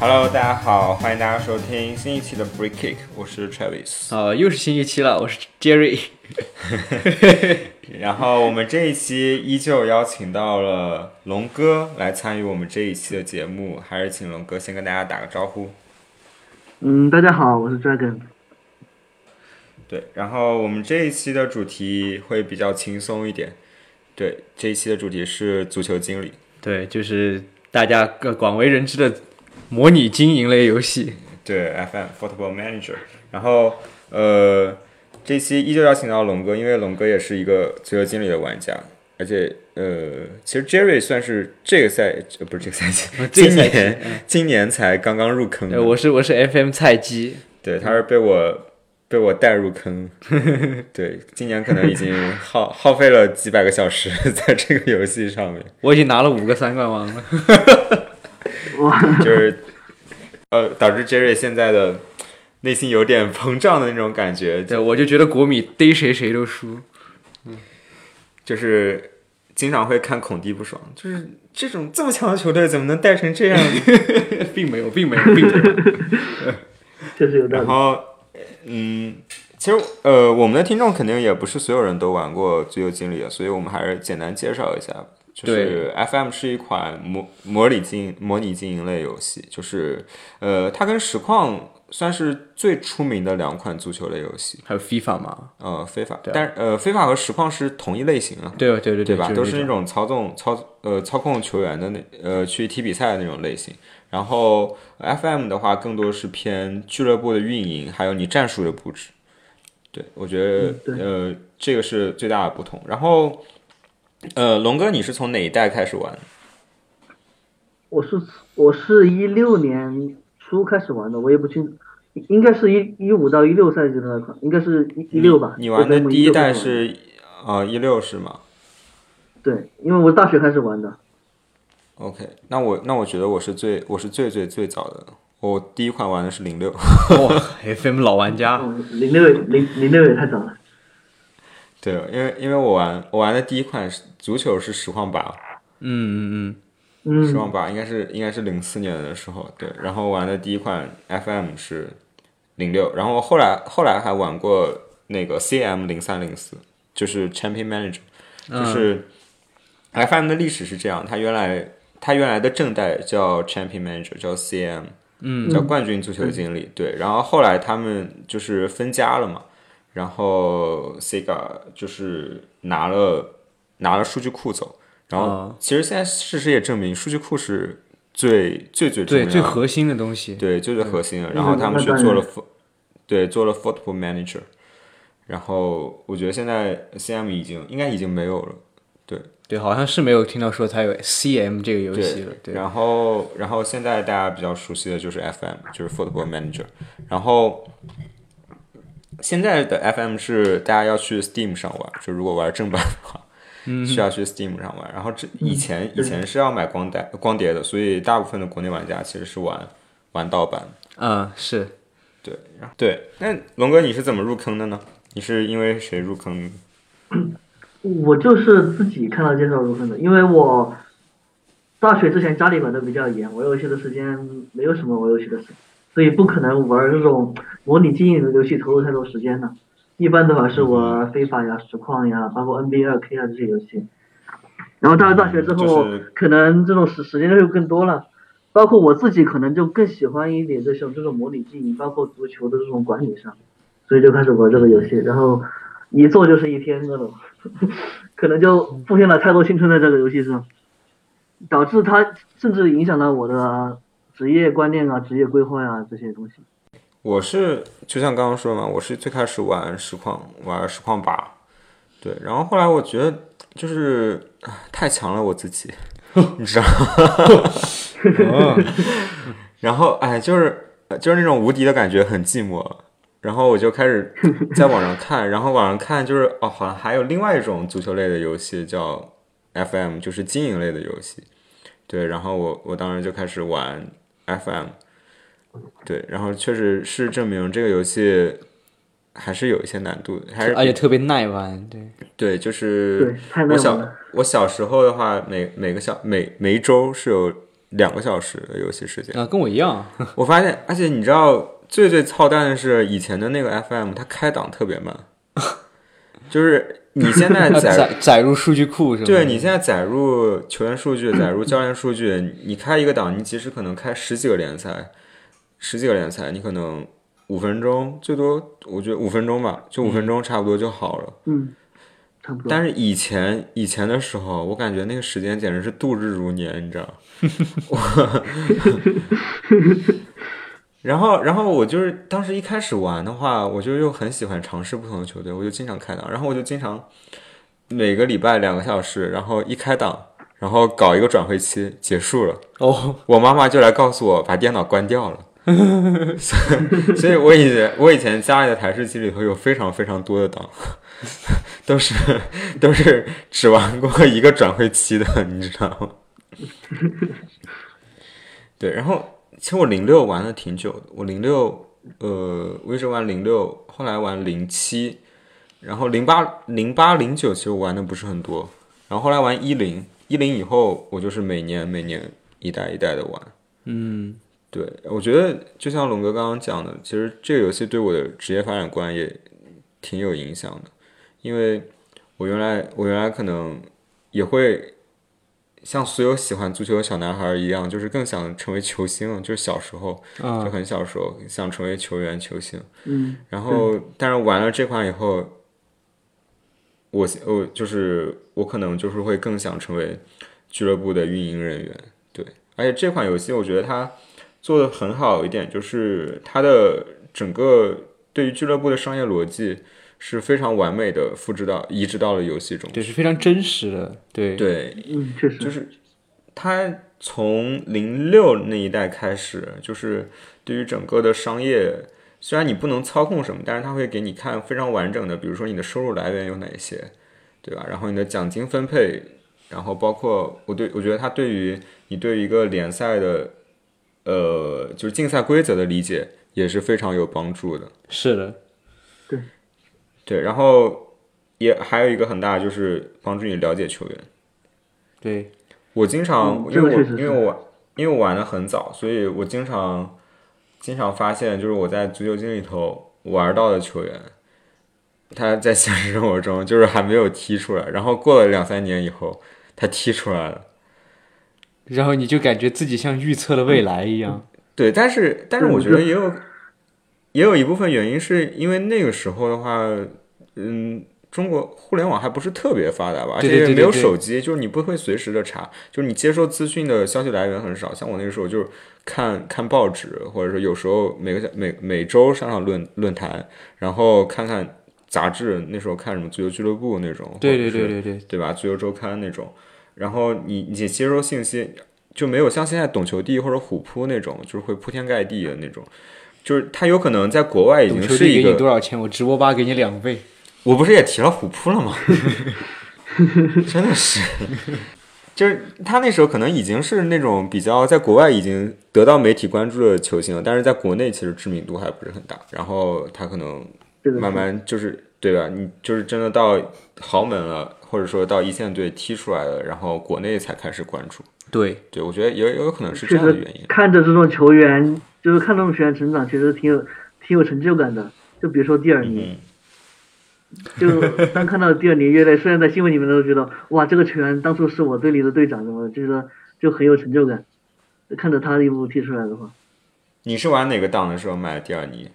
Hello，大家好，欢迎大家收听新一期的 Break Kick，我是 Travis。呃、又是新一期了，我是 Jerry。然后我们这一期依旧邀请到了龙哥来参与我们这一期的节目，还是请龙哥先跟大家打个招呼。嗯，大家好，我是 Dragon。对，然后我们这一期的主题会比较轻松一点。对，这一期的主题是足球经理。对，就是大家个广为人知的模拟经营类游戏。对，FM Football Manager。然后呃，这期依旧邀请到龙哥，因为龙哥也是一个足球经理的玩家，而且呃，其实 Jerry 算是这个赛呃不是这个赛季，今年今年才刚刚入坑我是我是 FM 菜鸡，对，他是被我被我带入坑，对，今年可能已经耗耗费了几百个小时 在这个游戏上面，我已经拿了五个三冠王了。哇，就是呃，导致 Jerry 现在的内心有点膨胀的那种感觉，对，我就觉得国米逮谁谁都输。嗯就是经常会看孔蒂不爽，就是这种这么强的球队怎么能带成这样？并没有，并没有，并没有。确实有道理。然后，嗯，其实呃，我们的听众肯定也不是所有人都玩过足球经理，所以我们还是简单介绍一下。就是 FM 是一款模模拟经模拟经营类游戏，就是呃，它跟实况算是最出名的两款足球类游戏。还有 FIFA 嘛？呃，，FIFA，但是呃，非法和实况是同一类型啊。对对对对吧？都是那那种操纵操呃操控球员的那呃去踢比赛的那种类型。然后呃 FM 的话，更多是偏俱乐部的运营，还有你战术的布置。对，我觉得、嗯呃这个是最大的不同。然后呃，龙哥，你是从哪一代开始玩？我是我是一六年初开始玩的，我也不清楚，应该是一一五到一六赛季的那款，应该是一一六吧。你玩的第一代16开始玩的是啊一六是吗对，因为我大学开始玩的。？OK，那我那我觉得我是最我是最最最早的，我第一款玩的是零六。哇，FM 老玩家。哦，零六零零六也太早了。对，因为因为我玩我玩的第一款是足球是实况八。嗯嗯嗯，嗯，实况八应该是应该是零四年的时候，对，然后玩的第一款 FM 是零六，然后后来后来还玩过那个 CM 零三零四，就是 Champion Manager，就是 FM 的历史是这样，它原来它原来的正代叫 Champion Manager，叫 CM，嗯，叫冠军足球经理，对，然后后来他们就是分家了嘛，然后 Sega 就是拿了拿了数据库走。然后哦，其实现在事实也证明，数据库是最最最重要对，最核心的东西。对最最核心的。然后他们去做了对做了 Football Manager，然后我觉得现在 CM 已经应该已经没有了。对对，好像是没有听到说它有 CM 这个游戏了。对，然后然后现在大家比较熟悉的就是 FM，就是 Football Manager。然后现在的 FM 是大家要去 Steam 上玩，就如果玩正版的话。需要去 Steam 上玩，然后这以前以前是要买光带光碟的，所以大部分的国内玩家其实是玩玩盗版。嗯，是。对，然后对，那龙哥你是怎么入坑的呢？你是因为谁入坑？我就是自己看到介绍入坑的，因为我大学之前家里管的比较严，玩游戏的时间没有什么玩游戏的事，所以不可能玩这种模拟经营的游戏投入太多时间的。一般的话是玩非法呀、实况呀，包括 NBA 二 K 啊这些游戏。然后到了大学之后，就是可能这种时时间就更多了，包括我自己可能就更喜欢一点这种这种模拟经营，包括足球的这种管理上，所以就开始玩这个游戏，然后一做就是一天那种，可能就奉献了太多青春在这个游戏上，导致它甚至影响了我的职业观念啊、职业规划啊、这些东西。我是就像刚刚说嘛，我是最开始玩实况，玩实况八，对，然后后来我觉得就是太强了我自己，你知道吗？然后哎，就是就是那种无敌的感觉，很寂寞。然后我就开始在网上看，然后网上看就是哦，好像还有另外一种足球类的游戏叫 FM，就是经营类的游戏。对，然后我我当时就开始玩 FM，对，然后确实是证明这个游戏还是有一些难度，还是而且特别耐玩。对，对，就是我小我小时候的话，每每个小每每一周是有两个小时的游戏时间。啊，跟我一样，我发现，而且你知道最最操蛋的是，以前的那个 FM 它开档特别慢，就是你现在 载载载入数据库是吧？对你现在载入球员数据、载入教练数据，你开一个档，你即使可能开十几个联赛，十几个联赛，你可能五分钟最多，我觉得五分钟吧，就五分钟差不多就好了。嗯，差不多。但是以前以前的时候，我感觉那个时间简直是度日如年，你知道？我，然后然后我就是当时一开始玩的话，我就又很喜欢尝试不同的球队，我就经常开档，然后我就经常每个礼拜两个小时，然后一开档，然后搞一个转会期，结束了，哦，我妈妈就来告诉我把电脑关掉了。所以，所以我以前我以前家里的台式机里头有非常非常多的档，都是都是只玩过一个转会期的，你知道吗？对，然后其实我零六玩的挺久的，我零六呃，我一直玩零六，后来玩零七，然后零八零八零九其实我玩的不是很多，然后后来玩一零一零以后，我就是每年每年一代一代的玩。嗯，对，我觉得就像龙哥刚刚讲的，其实这个游戏对我的职业发展观也挺有影响的，因为我原来我原来可能也会像所有喜欢足球的小男孩一样，就是更想成为球星，就是小时候就啊，很小时候想成为球员、球星。嗯，然后，但是玩了这款以后，我我就是我可能就是会更想成为俱乐部的运营人员，对。而且这款游戏我觉得它做的很好一点，就是它的整个对于俱乐部的商业逻辑是非常完美的复制到移植到了游戏中。对，是非常真实的，对，对，嗯，确实。就是它从零六那一代开始，就是对于整个的商业，虽然你不能操控什么，但是它会给你看非常完整的，比如说你的收入来源有哪些，对吧？然后你的奖金分配，然后包括我对我觉得它对于你对于一个联赛的，呃，就是竞赛规则的理解也是非常有帮助的。是的，对，然后也还有一个很大就是帮助你了解球员。对，我经常，嗯因为我因为我因为我玩的很早，所以我经常经常发现，就是我在足球经里头玩到的球员，他在现实生活中就是还没有踢出来，然后过了两三年以后，他踢出来了。然后你就感觉自己像预测了未来一样，对，但是但是我觉得也有也有一部分原因是因为那个时候的话，嗯，中国互联网还不是特别发达吧，而且也没有手机，就是你不会随时的查，就是你接收资讯的消息来源很少。像我那个时候就是看看报纸，或者说有时候每个每每周上上论论坛，然后看看杂志，那时候看什么足球俱乐部那种，对对对对对，对吧？足球周刊那种，然后你你接收信息就没有像现在懂球帝或者虎扑那种，就是会铺天盖地的那种，就是他有可能在国外已经是一个，多少钱，我直播吧给你两倍，我不是也提了虎扑了吗？真的是，就是他那时候可能已经是那种比较在国外已经得到媒体关注的球星了，但是在国内其实知名度还不是很大。然后他可能慢慢就是对吧？你就是真的到豪门了，或者说到一线队踢出来了，然后国内才开始关注。对，对，我觉得也也有可能是这样的原因。看着这种球员，就是看这种球员成长，其实挺有挺有成就感的。就比如说蒂尔尼，嗯，就当看到第二尼越来，虽然在新闻里面都觉得哇，这个球员当初是我队里的队长什么的，就是就很有成就感。看着他一步步踢出来的话，你是玩哪个档的时候买的蒂尔尼？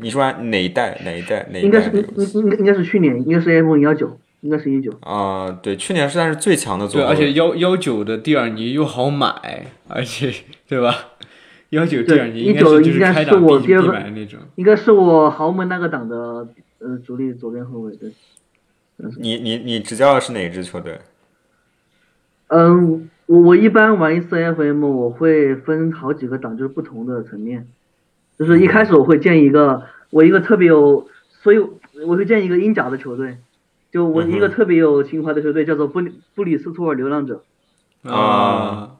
你是玩哪一代？哪一代？哪一代应该是？应应应该是去年，应该是 M 幺九，应该是一九。啊、对，去年算是最强的组对，而且幺幺九的第二尼又好买，而且对吧？幺九蒂尔尼应该19是就是应该是开档买的那种。应该是我豪门那个档的呃主力左边后卫，对。你你你执教的是哪支球队？嗯，我我一般玩一次 FM，我会分好几个档，就是不同的层面。就是一开始我会建一个，我一个特别有，所以我会建一个英甲的球队，就我一个特别有情怀的球队叫做布里布里斯托尔流浪者。啊，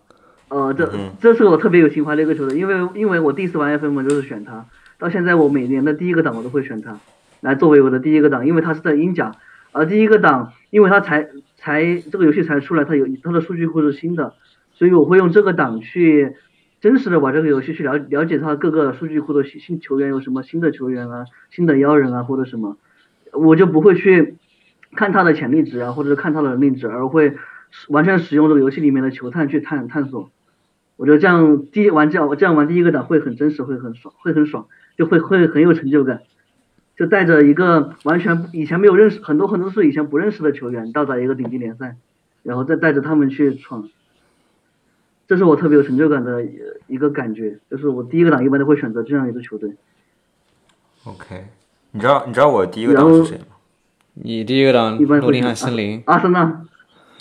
呃，这嗯这是我特别有情怀的一个球队，因为因为我第一次玩 FM 就是选他，到现在我每年的第一个档我都会选他，来作为我的第一个档，因为他是在英甲，而第一个档，因为他才才这个游戏才出来，它有它的数据库是新的，所以我会用这个档去真实的玩这个游戏，去了了解它各个数据库的新新球员有什么新的球员啊、新的妖人啊或者什么，我就不会去看他的潜力值啊，或者是看他的能力值，而会完全使用这个游戏里面的球探去探探索。我觉得这样第一玩这样这样玩第一个档会很真实，会很爽，会很爽，就会会很有成就感。就带着一个完全以前没有认识，很多很多是以前不认识的球员到达一个顶级联赛，然后再带着他们去闯，这是我特别有成就感的一一个感觉。就是我第一个档一般都会选择这样一支球队。OK，你知道你知道我第一个档是谁吗？你第一个档一般会诺丁汉森林、阿森纳，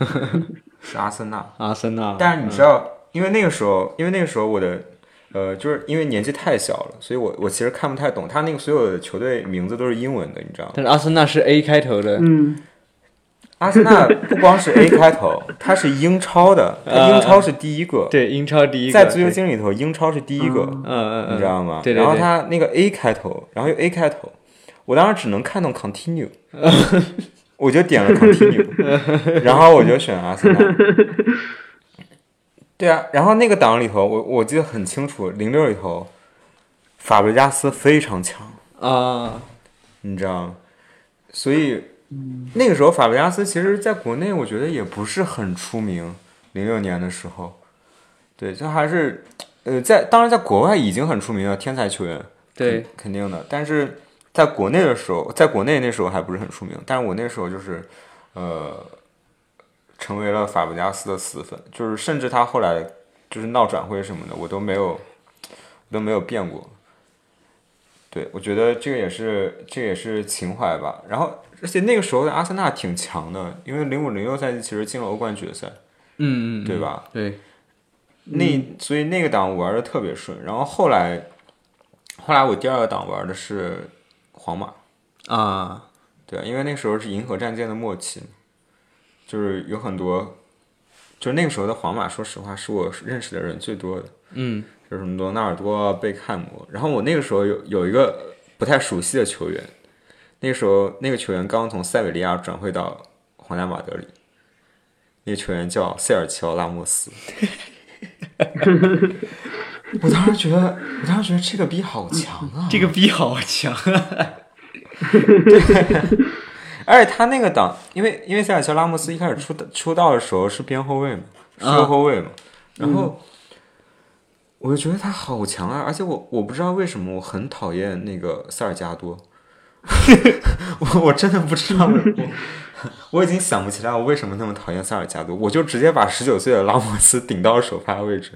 是阿森纳。阿森纳，但是你知道，因为那个时候，因为那个时候我的，呃，就是因为年纪太小了，所以我我其实看不太懂他那个所有的球队名字都是英文的，你知道吗？但是阿森纳是 A 开头的，嗯，阿森纳不光是 A 开头，它是英超的，它英超是第一个，对，英超第一个，在足球经理里头，英超是第一个，嗯嗯嗯，你知道吗？对对对然后他那个 A 开头，然后又 A 开头，我当时只能看懂 continue，我就点了 continue，然后我就选阿森纳。对啊，然后那个档里头，我我记得很清楚，零六里头，法布雷加斯非常强，啊，你知道吗？所以那个时候法布雷加斯其实在国内我觉得也不是很出名，零六年的时候，对，就还是呃在当然在国外已经很出名了，天才球员，对。肯，肯定的，但是在国内的时候，在国内那时候还不是很出名，但是我那时候就是呃成为了法布加斯的死粉，就是甚至他后来就是闹转会什么的，我都没有都没有变过。对，我觉得这个也是这个也是情怀吧。然后，而且那个时候的阿森纳挺强的，因为零五零六赛季其实进了欧冠决赛，嗯嗯，嗯对？吧？对，那所以那个档玩的特别顺。然后后来，后来我第二个档玩的是皇马，啊，对，因为那时候是银河战舰的末期嘛，就是有很多，就是那个时候的皇马，说实话是我认识的人最多的，嗯就是什么罗纳尔多、贝克汉姆。然后我那个时候有有一个不太熟悉的球员，那个时候那个球员刚从塞维利亚转会到皇家马德里，那个球员叫塞尔齐奥拉莫斯。我当时觉得，我当时觉得这个逼好强啊！这个逼好强啊！而且他那个档，因为因为塞尔乔拉莫斯一开始出道出道的时候是边后卫嘛，是右后卫嘛，然后我就觉得他好强啊！而且我我不知道为什么我很讨厌那个塞尔加多，我我真的不知道，我我已经想不起来我为什么那么讨厌塞尔加多，我就直接把十九岁的拉莫斯顶到首发位置，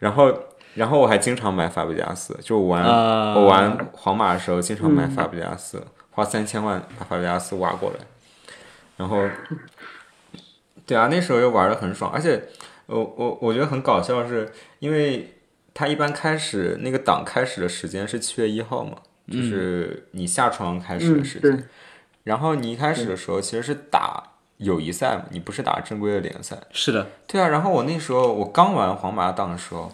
然后然后我还经常买法布加斯，就我玩、啊我玩皇马的时候经常买法布加斯。花三千万把法比亚斯挖过来，然后，对啊，那时候又玩的很爽，而且我我我觉得很搞笑是，因为他一般开始那个档开始的时间是七月一号嘛，就是你下床开始的嗯，时间，对，然后你一开始的时候其实是打友谊赛嘛，你不是打正规的联赛，是的，对啊，然后我那时候我刚玩皇马档的时候，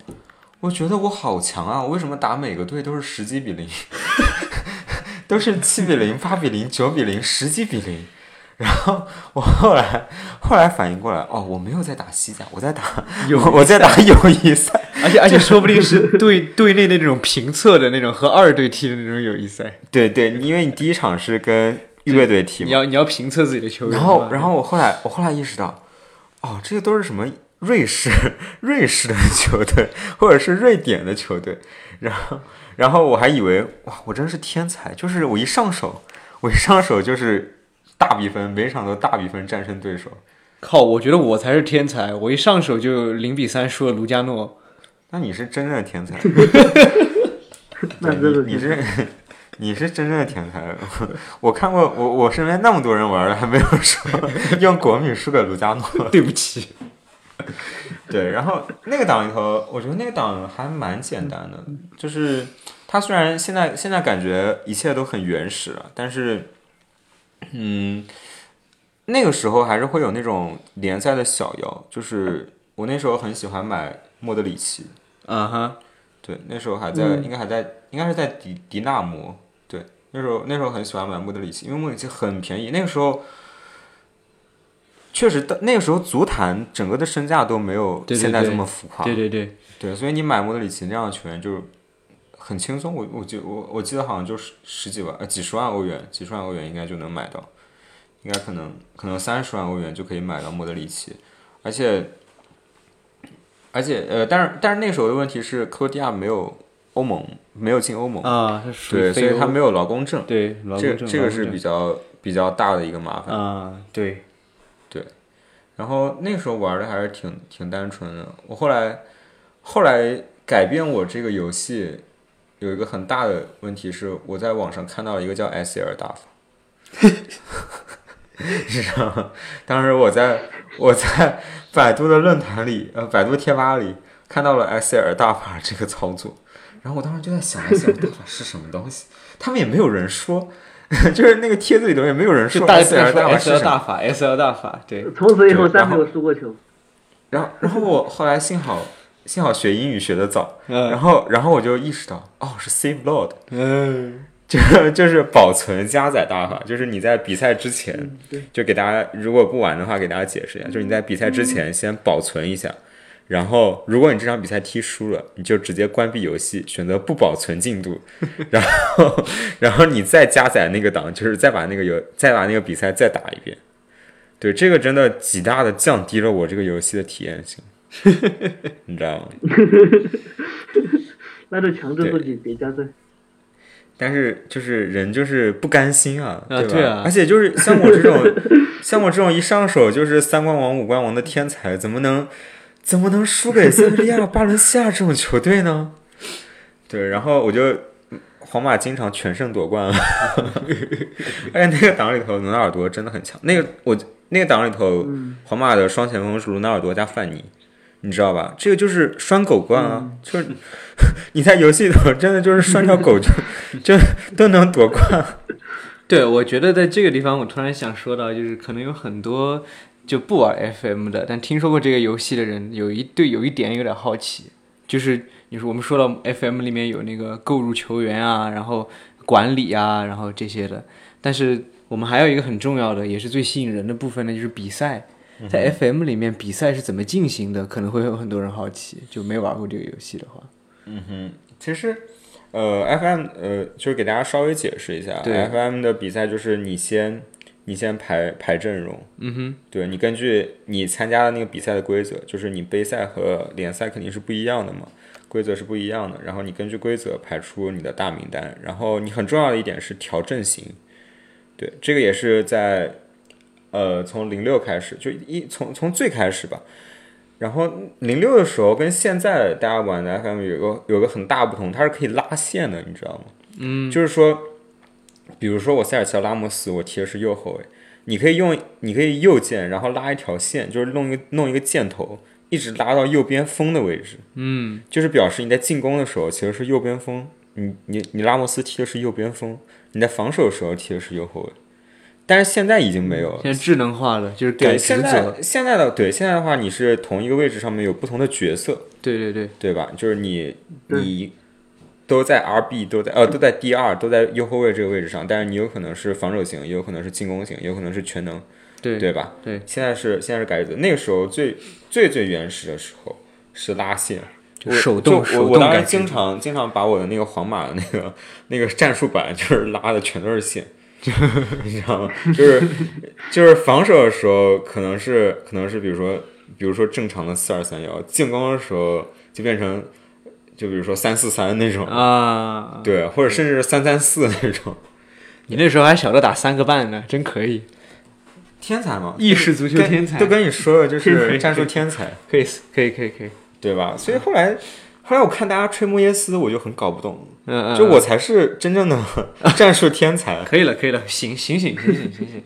我觉得我好强啊！我为什么打每个队都是十几比零，都是七比零、八比零、九比零、十几比零？然后我后来后来反应过来，哦，我没有在打西甲，我在打友我在打友谊赛。而且而且说不定是队队内的那种评测的那种和二队踢的那种友谊赛，对对，因为你第一场是跟预备队踢嘛，你要你要评测自己的球员，然后，然后我后来我后来意识到，哦，这些都是什么瑞士 瑞士的球队，或者是瑞典的球队。然后，然后我还以为哇，我真是天才，就是我一上手，我一上手就是大比分，每场都大比分战胜对手。靠，我觉得我才是天才，我一上手就零比三输了卢加诺。那你是真正的天才，那这个你你是你是真正的天才。我看过我我身边那么多人玩的，还没有说用国米输给卢加诺。对不起，对，然后那个档里头，我觉得那个档还蛮简单的，就是它虽然现在现在感觉一切都很原始了，但是，嗯，那个时候还是会有那种联赛的小妖，就是我那时候很喜欢买莫德里奇，嗯哼，对，那时候还在，嗯应该还在，应该是在迪迪纳摩。对，那时候那时候很喜欢买莫德里奇，因为莫德里奇很便宜。那个时候，确实的那个时候足坛整个的身价都没有现在这么浮夸。对对对，对，所以你买莫德里奇那样的球员就很轻松。我我记我我记得好像就是十几万呃几十万欧元，几十万欧元应该就能买到，应该可能可能三十万欧元就可以买到莫德里奇，而且而且呃，但是但是那时候的问题是克罗地亚没有欧盟，没有进欧盟，啊，对，所以他没有劳工证，对劳这工证，这个是比较比较大的一个麻烦。啊，对，然后那时候玩的还是挺挺单纯的。我后来后来改变我这个游戏有一个很大的问题是，我在网上看到一个叫 SL 打法，你知道吗？当时我在我在百度的论坛里，呃，百度贴吧里看到了 SL 大法这个操作，然后我当时就在想 SL 大法是什么东西，他们也没有人说。就是那个帖子里头也没有人说就大法，S L 大，法，S L 大法，对，从此以后再没有输过球。然后，然后我后来幸好幸好学英语学的早，然嗯后然后我就意识到，哦，是 save load，嗯，就就是保存加载大法，就是你在比赛之前，对。就给大家如果不玩的话，给大家解释一下，就是你在比赛之前先保存一下，然后如果你这场比赛踢输了，你就直接关闭游戏，选择不保存进度，然后然后你再加载那个档，就是再把那个游再把那个比赛再打一遍。对，这个真的极大的降低了我这个游戏的体验性，你知道吗？那就强制自己别加载。但是就是人就是不甘心啊，啊吧？对啊而且就是像我这种，像我这种一上手就是三冠王、五冠王的天才，怎么能怎么能输给塞维利亚、巴伦西亚这种球队呢？对，然后我就皇马经常全胜夺冠了，而 且那个档里头罗纳尔多真的很强。那个我那个档里头，皇马的双前锋是罗纳尔多加范尼。你知道吧？这个就是拴狗冠啊，就是 你在游戏里头真的就是拴条狗就就都能夺冠。对，我觉得在这个地方，我突然想说到，就是可能有很多就不玩 FM 的，但听说过这个游戏的人，有一对有一点有点好奇，就是你说我们说到 FM 里面有那个购入球员啊，然后管理啊，然后这些的，但是我们还有一个很重要的，也是最吸引人的部分呢，就是比赛。在 FM 里面比赛是怎么进行的？可能会有很多人好奇，就没玩过这个游戏的话。嗯哼其实，呃，FM 呃，就是给大家稍微解释一下对，FM 的比赛就是你先你先排排阵容，嗯哼，对你根据你参加的那个比赛的规则，就是你杯赛和联赛肯定是不一样的嘛，规则是不一样的。然后你根据规则排出你的大名单，然后你很重要的一点是调阵型，对，这个也是在呃从零六开始，就一从从最开始吧。然后零六的时候跟现在大家玩的 FM 有个有个很大不同，它是可以拉线的，你知道吗？嗯，就是说，比如说我塞尔齐奥拉莫斯，我踢的是右后卫，你可以用你可以右键，然后拉一条线，就是弄一个弄一个箭头，一直拉到右边锋的位置，嗯，就是表示你在进攻的时候其实是右边锋，你你你拉莫斯踢的是右边锋，你在防守的时候踢的是右后卫，但是现在已经没有了。现在智能化了，就是对，现责。在现在的对现在的话，你是同一个位置上面有不同的角色，对对对，对吧？就是你你都在 RB 都在呃都在 D 二都在右后卫这个位置上，但是你有可能是防守型，也有可能是进攻型，也有可能是全能，对对吧？对，现在是现在是改那个时候最最最原始的时候是拉线。就我手动手就我我当时经常经常把我的那个皇马的那个那个战术板就是 拉的全都是线，你知道吗？就是就是防守的时候可能是可能是比如说比如说正常的四二三幺，进攻的时候就变成就比如说三四三那种，啊，对，或者甚至是三三四那种。你那时候还晓得打三个半呢，真可以，天才嘛，意式足球天才。都跟你说了，就 是战术天才，可以可以可以可以，对吧？所以后来后来我看大家吹莫耶斯，我就很搞不懂，嗯嗯，就我才是真正的 战术天才。可以了可以了，醒醒醒醒醒醒醒，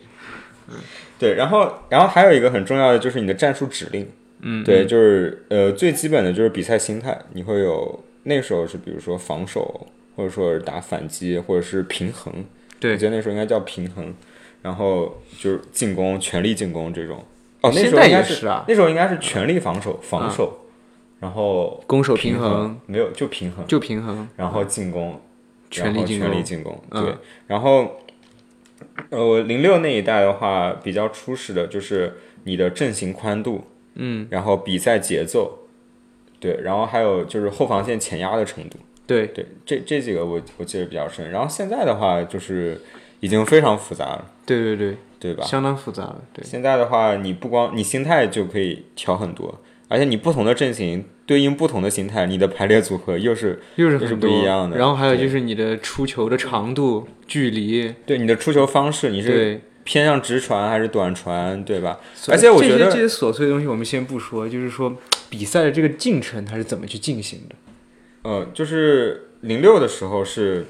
对，然后然后还有一个很重要的就是你的战术指令，嗯，对，就是呃最基本的就是比赛心态，你会有那时候是比如说防守，或者说是打反击，或者是平衡，对。我觉得那时候应该叫平衡，然后就是进攻，全力进攻这种。哦，那时候应该也是啊。那时候应该是全力防守，防守，然后攻守平平衡没有就平衡，就平衡，然后进攻，全力全力进攻，嗯。对，然后呃，零六那一代的话比较初始的就是你的阵型宽度，嗯，然后比赛节奏，对，然后还有就是后防线前压的程度，对，对，这这几个我我记得比较深。然后现在的话就是已经非常复杂了，对对对，对吧？相当复杂了，对，现在的话，你不光你心态就可以调很多，而且你不同的阵型对应不同的心态，你的排列组合又是 又是不一样的。然后还有就是你的出球的长度、距离，对你的出球方式，你是对，偏向直传还是短传，对吧？而且我觉得这些琐碎的东西我们先不说，就是说比赛的这个进程它是怎么去进行的？呃，就是零六的时候是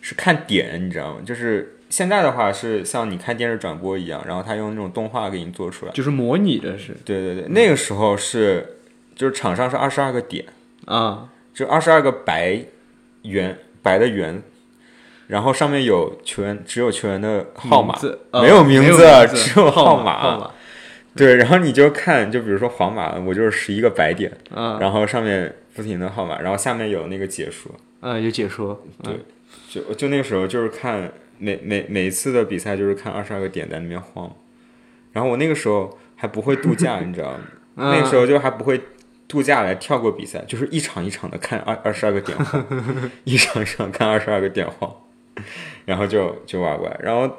是看点，你知道吗？就是现在的话是像你看电视转播一样，然后他用那种动画给你做出来。就是模拟的是对对对，那个时候是就是场上是二十二个点，啊，就二十二个白圆白的圆，然后上面有球员只有球员的号码。没有名字字，只有号码。号码对，然后你就看，就比如说皇马，我就是十一个白点，嗯。然后上面不停的号码，然后下面有那个解说，嗯，有解说，对嗯就就那个时候就是看每每每一次的比赛就是看二十二个点在那边晃，然后我那个时候还不会度假，你知道吗？那个时候就还不会度假来跳过比赛，就是一场一场的看二二十二个点晃，一场一场看二十二个点晃，然后就就玩过来，然后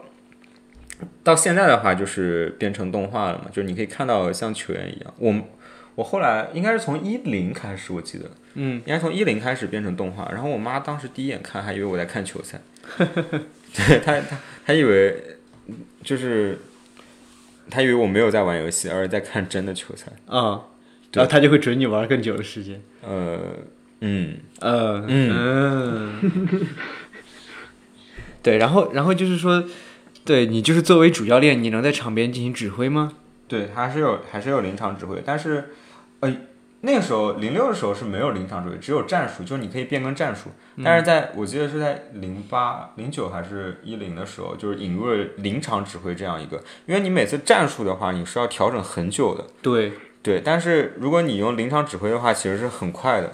到现在的话就是变成动画了嘛，就是你可以看到像球员一样，我我后来应该是从一零开始，我记得。嗯，应该从一零开始变成动画，然后我妈当时第一眼看还以为我在看球赛，对她她她以为就是她以为我没有在玩游戏，而是在看真的球赛。啊，然后她就会准你玩更久的时间。呃，嗯，呃嗯，对，然后然后就是说，对你就是作为主教练，你能在场边进行指挥吗？对，还是有还是有临场指挥，但是呃那个时候零六的时候是没有临场指挥，只有战术，就是你可以变更战术。但是在我记得是在零八、零九还是一零的时候，就是引入了临场指挥这样一个，因为你每次战术的话，你是要调整很久的。对，对，但是如果你用临场指挥的话，其实是很快的，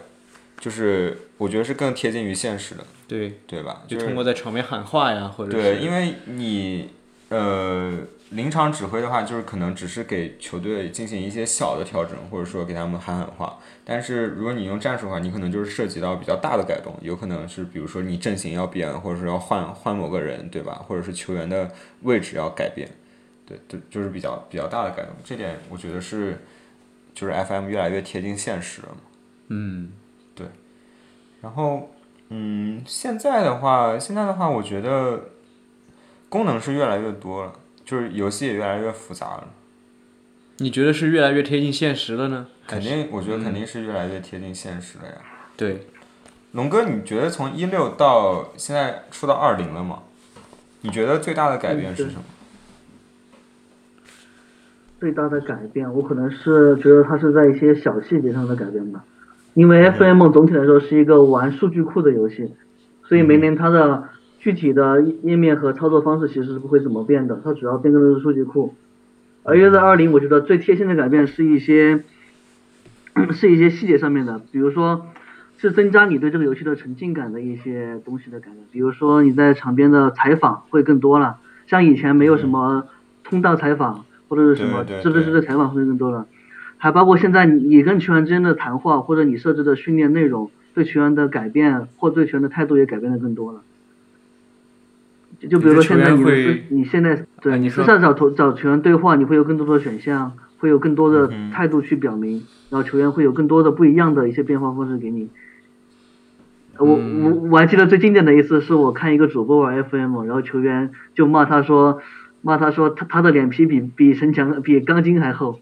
就是我觉得是更贴近于现实的，对，对吧？就通过在场边喊话呀，或者对，因为你呃临场指挥的话，就是可能只是给球队进行一些小的调整，或者说给他们喊喊话。但是如果你用战术的话，你可能就是涉及到比较大的改动，有可能是比如说你阵型要变，或者是要换换某个人，对吧？或者是球员的位置要改变，对，对，就是比较比较大的改动。这点我觉得是就是 FM 越来越贴近现实了嘛。嗯，对然后，嗯，现在的话，现在的话，我觉得功能是越来越多了，就是游戏也越来越复杂了。你觉得是越来越贴近现实了呢？肯定，我觉得肯定是越来越贴近现实了呀。对，龙哥，你觉得从一六到现在出到二零了吗？你觉得最大的改变是什么？最大的改变，我可能是觉得它是在一些小细节上的改变吧。因为 FM 总体来说是一个玩数据库的游戏，所以每年它的具体的页面和操作方式其实是不会怎么变的，它主要变更的是数据库。而约在二零，我觉得最贴心的改变是一些是一些细节上面的，比如说是增加你对这个游戏的沉浸感的一些东西的改变，比如说你在场边的采访会更多了，像以前没有什么通道采访或者是什么对对知识式的采访会更多了，还包括现在你你跟球员之间的谈话或者你设置的训练内容对球员的改变或对球员的态度也改变的更多了。就就比如说现在你的你你现在对啊你私下找投找球员对话，你会有更多的选项，会有更多的嗯态度去表明，然后球员会有更多的不一样的一些变化方式给你。我嗯我我还记得最经典的一次是我看一个主播玩 FM，然后球员就骂他说，骂他说他他的脸皮比比城墙比钢筋还厚，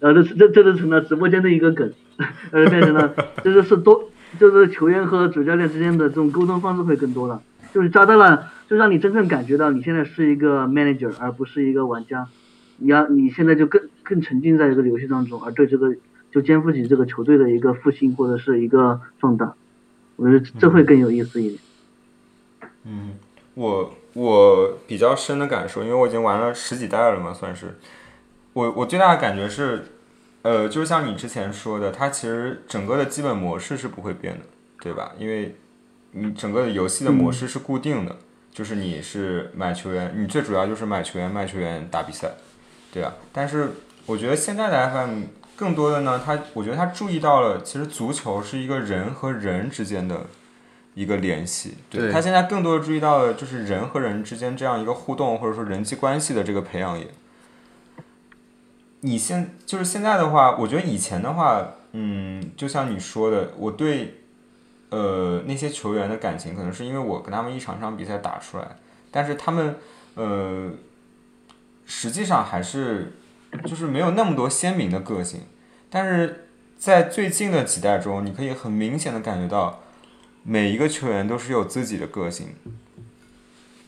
然 后这这这就成了直播间的一个梗，呃变成了这就是多就是球员和主教练之间的这种沟通方式会更多了，就是抓到了，就让你真正感觉到你现在是一个 manager 而不是一个玩家，你要你现在就更更沉浸在这个游戏当中，而对这个就肩负起这个球队的一个复兴或者是一个壮大，我觉得这会更有意思一点。嗯，我我比较深的感受，因为我已经玩了十几代了嘛，算是。我我最大的感觉是，呃，就是像你之前说的，它其实整个的基本模式是不会变的，对吧？因为你整个的游戏的模式是固定的，就是你是买球员，你最主要就是买球员、卖球员、打比赛，对吧？但是我觉得现在的 FM 更多的呢，他我觉得他注意到了，其实足球是一个人和人之间的一个联系。对他现在更多的注意到了，就是人和人之间这样一个互动，或者说人际关系的这个培养也。你现就是现在的话，我觉得以前的话，嗯，就像你说的，我对呃那些球员的感情，可能是因为我跟他们一场场比赛打出来，但是他们呃实际上还是就是没有那么多鲜明的个性，但是在最近的几代中，你可以很明显的感觉到每一个球员都是有自己的个性，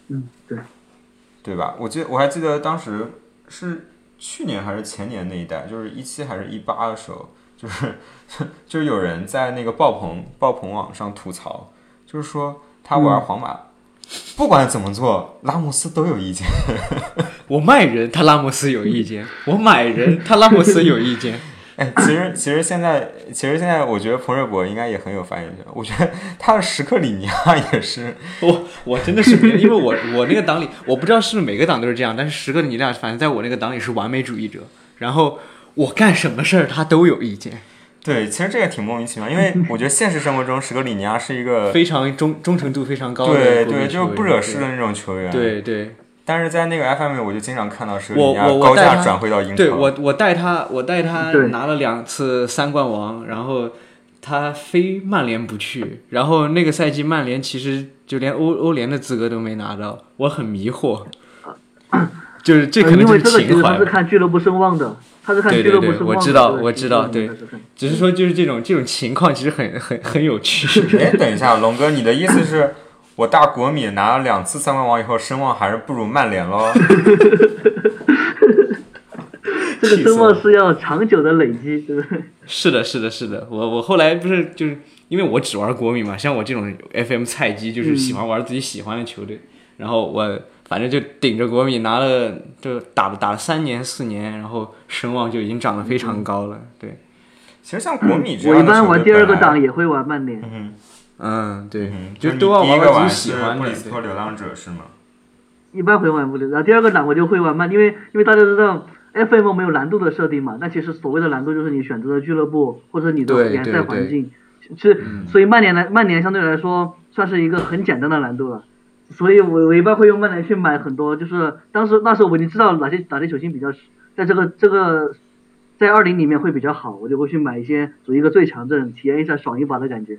嗯，对，对吧？我记得我还记得当时是去年还是前年那一代，就是一七还是一八的时候，就是 就有人在那个爆棚爆棚网上吐槽，就是说他玩皇马，不管怎么做，拉莫斯都有意见。我卖人，他拉莫斯有意见；我买人，他拉莫斯有意见。哎，其实其实现在其实现在我觉得彭瑞博应该也很有发言权，我觉得他的时刻里尼亚也是，我我真的是没，因为我我那个党里，我不知道是不是每个党都是这样，但是十个你俩反正在我那个党里是完美主义者，然后我干什么事儿他都有意见，对，其实这个挺莫名其妙，因为我觉得现实生活中史格里尼亚是一个非常忠忠诚度非常高的对对，就是不惹事的那种球员。，对对但是在那个 FM 里，我就经常看到史格里我尼亚高价我我带他转会到英超。对，我我带他我带他拿了两次三冠王，然后他非曼联不去，然后那个赛季曼联其实就连欧欧联的资格都没拿到，我很迷惑，就是这可能就是情怀他是。看俱乐部声望的，他是看对对俱乐部声望的。对我知道我知道对只是说就是这种这种情况其实很很很有趣。哎，等一下，龙哥，你的意思是我大国米拿了两次三冠王以后，声望还是不如曼联喽？这个声望是要长久的累积，对不对？是的，是的，是的，我我后来不是就是因为我只玩国米嘛，像我这种 FM 菜鸡，就是喜欢玩自己喜欢的球队，然后我反正就顶着国米拿了，就打了打了三年四年，然后声望就已经涨得非常高了。对，其实像国米这我一样的球队般玩第二个档也会玩曼联，嗯嗯，对，嗯，就你都要玩第一个玩自己喜欢的。是布里斯托流浪者是吗？一般会玩不了。然后第二个档我就会玩曼，因为因为大家知道 FM 没有难度的设定嘛，那其实所谓的难度就是你选择的俱乐部或者你的联赛环境，是所以曼联来曼联相对来说算是一个很简单的难度了。所以我我一般会用曼联去买很多，就是当时那时候我已经知道哪些哪些球星比较在这个这个在二零里面会比较好，我就会去买一些组一个最强阵，体验一下爽一把的感觉。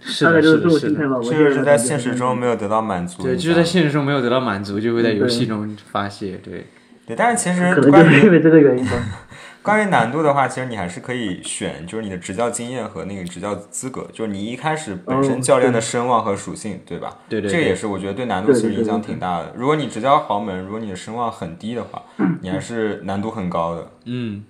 是的，大概就是是这的，是的。种心态吧。我这现在感觉个是在现实中没有得到满足。对，就是在现实中没有得到满足，就会在嗯游戏中发泄。对，对，但是其实可能关于就是因为这个原因吧。关于难度的话，其实你还是可以选，就是你的执教经验和那个执教资格，就是你一开始本身哦教练的声望和属性，对吧？对对对这个也是我觉得对难度其实影响挺大的。如果你执教豪门，如果你的声望很低的话，你还是难度很高的。嗯，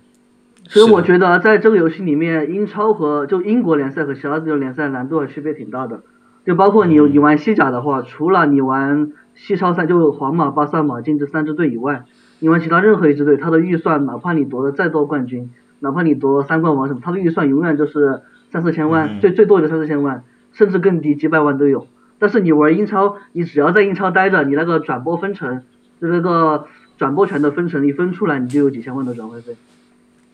所以我觉得在这个游戏里面，英超和就英国联赛和其他自由联赛难度的区别挺大的。就包括你你玩西甲的话，除了你玩西超赛，就皇马、巴萨、马竞这三支队以外，你玩其他任何一支队，他的预算哪怕你夺了再多冠军，哪怕你夺三冠王什么，他的预算永远就是三四千万，嗯最最多也就三四千万，甚至更低，几百万都有。但是你玩英超，你只要在英超待着，你那个转播分成，就那个转播权的分成一分出来，你就有几千万的转会费。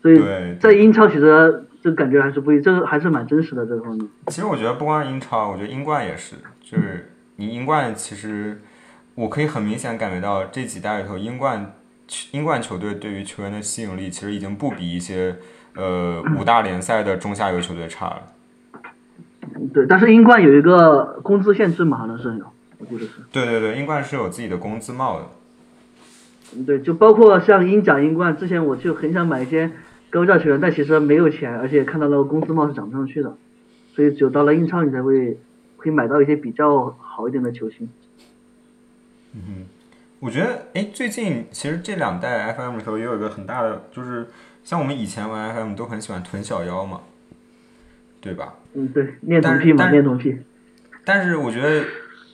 所以对，在英超其实这感觉还是不一，这个还是蛮真实的这个方面。其实我觉得不光是英超，我觉得英冠也是，就是你英冠其实我可以很明显感觉到这几代里头，英冠英冠球队对于球员的吸引力其实已经不比一些呃五大联赛的中下游球队差了。对，但是英冠有一个工资限制嘛，好像是有，我记得是。对对对，英冠是有自己的工资帽的。对，就包括像英甲、英冠，之前我就很想买一些高价球员，但其实没有钱，而且看到那个工资帽是涨不上去的，所以只有到了英超你才会会买到一些比较好一点的球星。嗯哼我觉得，哎，最近其实这两代 FM 里头也有一个很大的，就是像我们以前玩 FM 都很喜欢囤小妖嘛，对吧？嗯，对，恋童但癖嘛，但恋童癖。但是我觉得，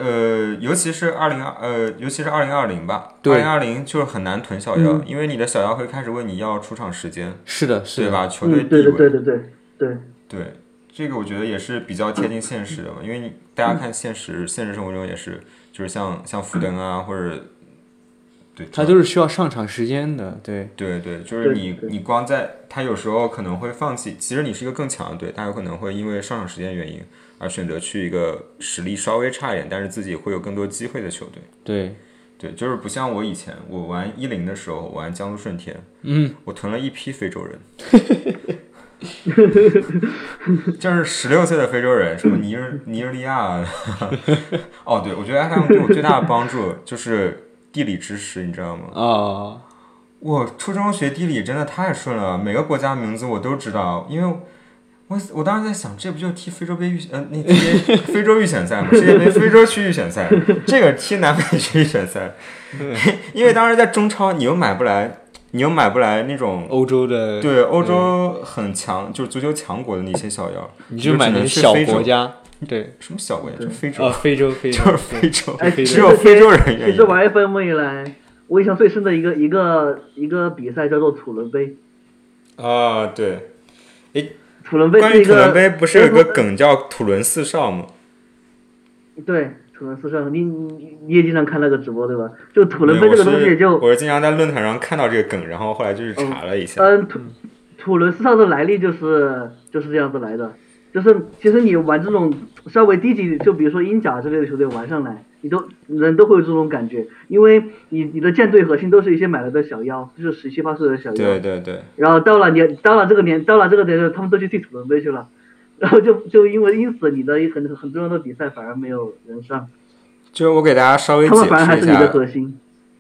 呃，尤其是二零二，呃，尤其是二零二零吧，二对零二零就是很难囤小妖，因为你的小妖会开始问你要出场时间，是的，是的。对吧？球队地位，对对对对对。对这个我觉得也是比较贴近现实的嘛，因为你大家看现实，现实生活中也是，就是像像福登啊，或者对，他都是需要上场时间的，对，对对，就是你你光在他有时候可能会放弃，其实你是一个更强的队，他有可能会因为上场时间原因而选择去一个实力稍微差一点，但是自己会有更多机会的球队。对，对，就是不像我以前我玩一零的时候玩江苏舜天，嗯，我囤了一批非洲人，就是十六岁的非洲人，什么尼日尼日利亚啊，哦，对，我觉得 FM 对我最大的帮助就是地理知识，你知道吗？哦，我初中学地理真的太顺了，每个国家名字我都知道，因为我我当时在想，这不就踢非洲杯预呃那踢 非洲预选赛吗？世界杯非洲区预选赛，这个踢南美区预选赛，因为当时在中超你又买不来，你又买不来那种欧洲的，对欧洲很强就是足球强国的那些小妖，你就买那些小国家，对，什么小国家？就非洲啊，，非洲，非洲，就是非洲，哎，非洲只有非洲人愿意其实。玩 FM 以来，我印象最深的一个一个一个比赛叫做土伦杯。啊，对，土伦杯关于土伦杯不是有个梗叫土伦四少吗？对土伦四少，你你你也经常看那个直播对吧？就土伦杯这个东西就我是我是经常在论坛上看到这个梗，然后后来就去查了一下。嗯，土土伦四少的来历就是就是这样子来的，就是其实你玩这种稍微低级，就比如说英甲之类的球队玩上来，你都人都会有这种感觉，因为你你的舰队核心都是一些买来的小妖，就是十七八岁的小妖，对对对，然后到了年到了这个年到了这个年，他们都去踢土伦杯去了。然后就就因为因此你的很很重要的比赛反而没有人上，就是我给大家稍微解他们反而还释一是你的，核心。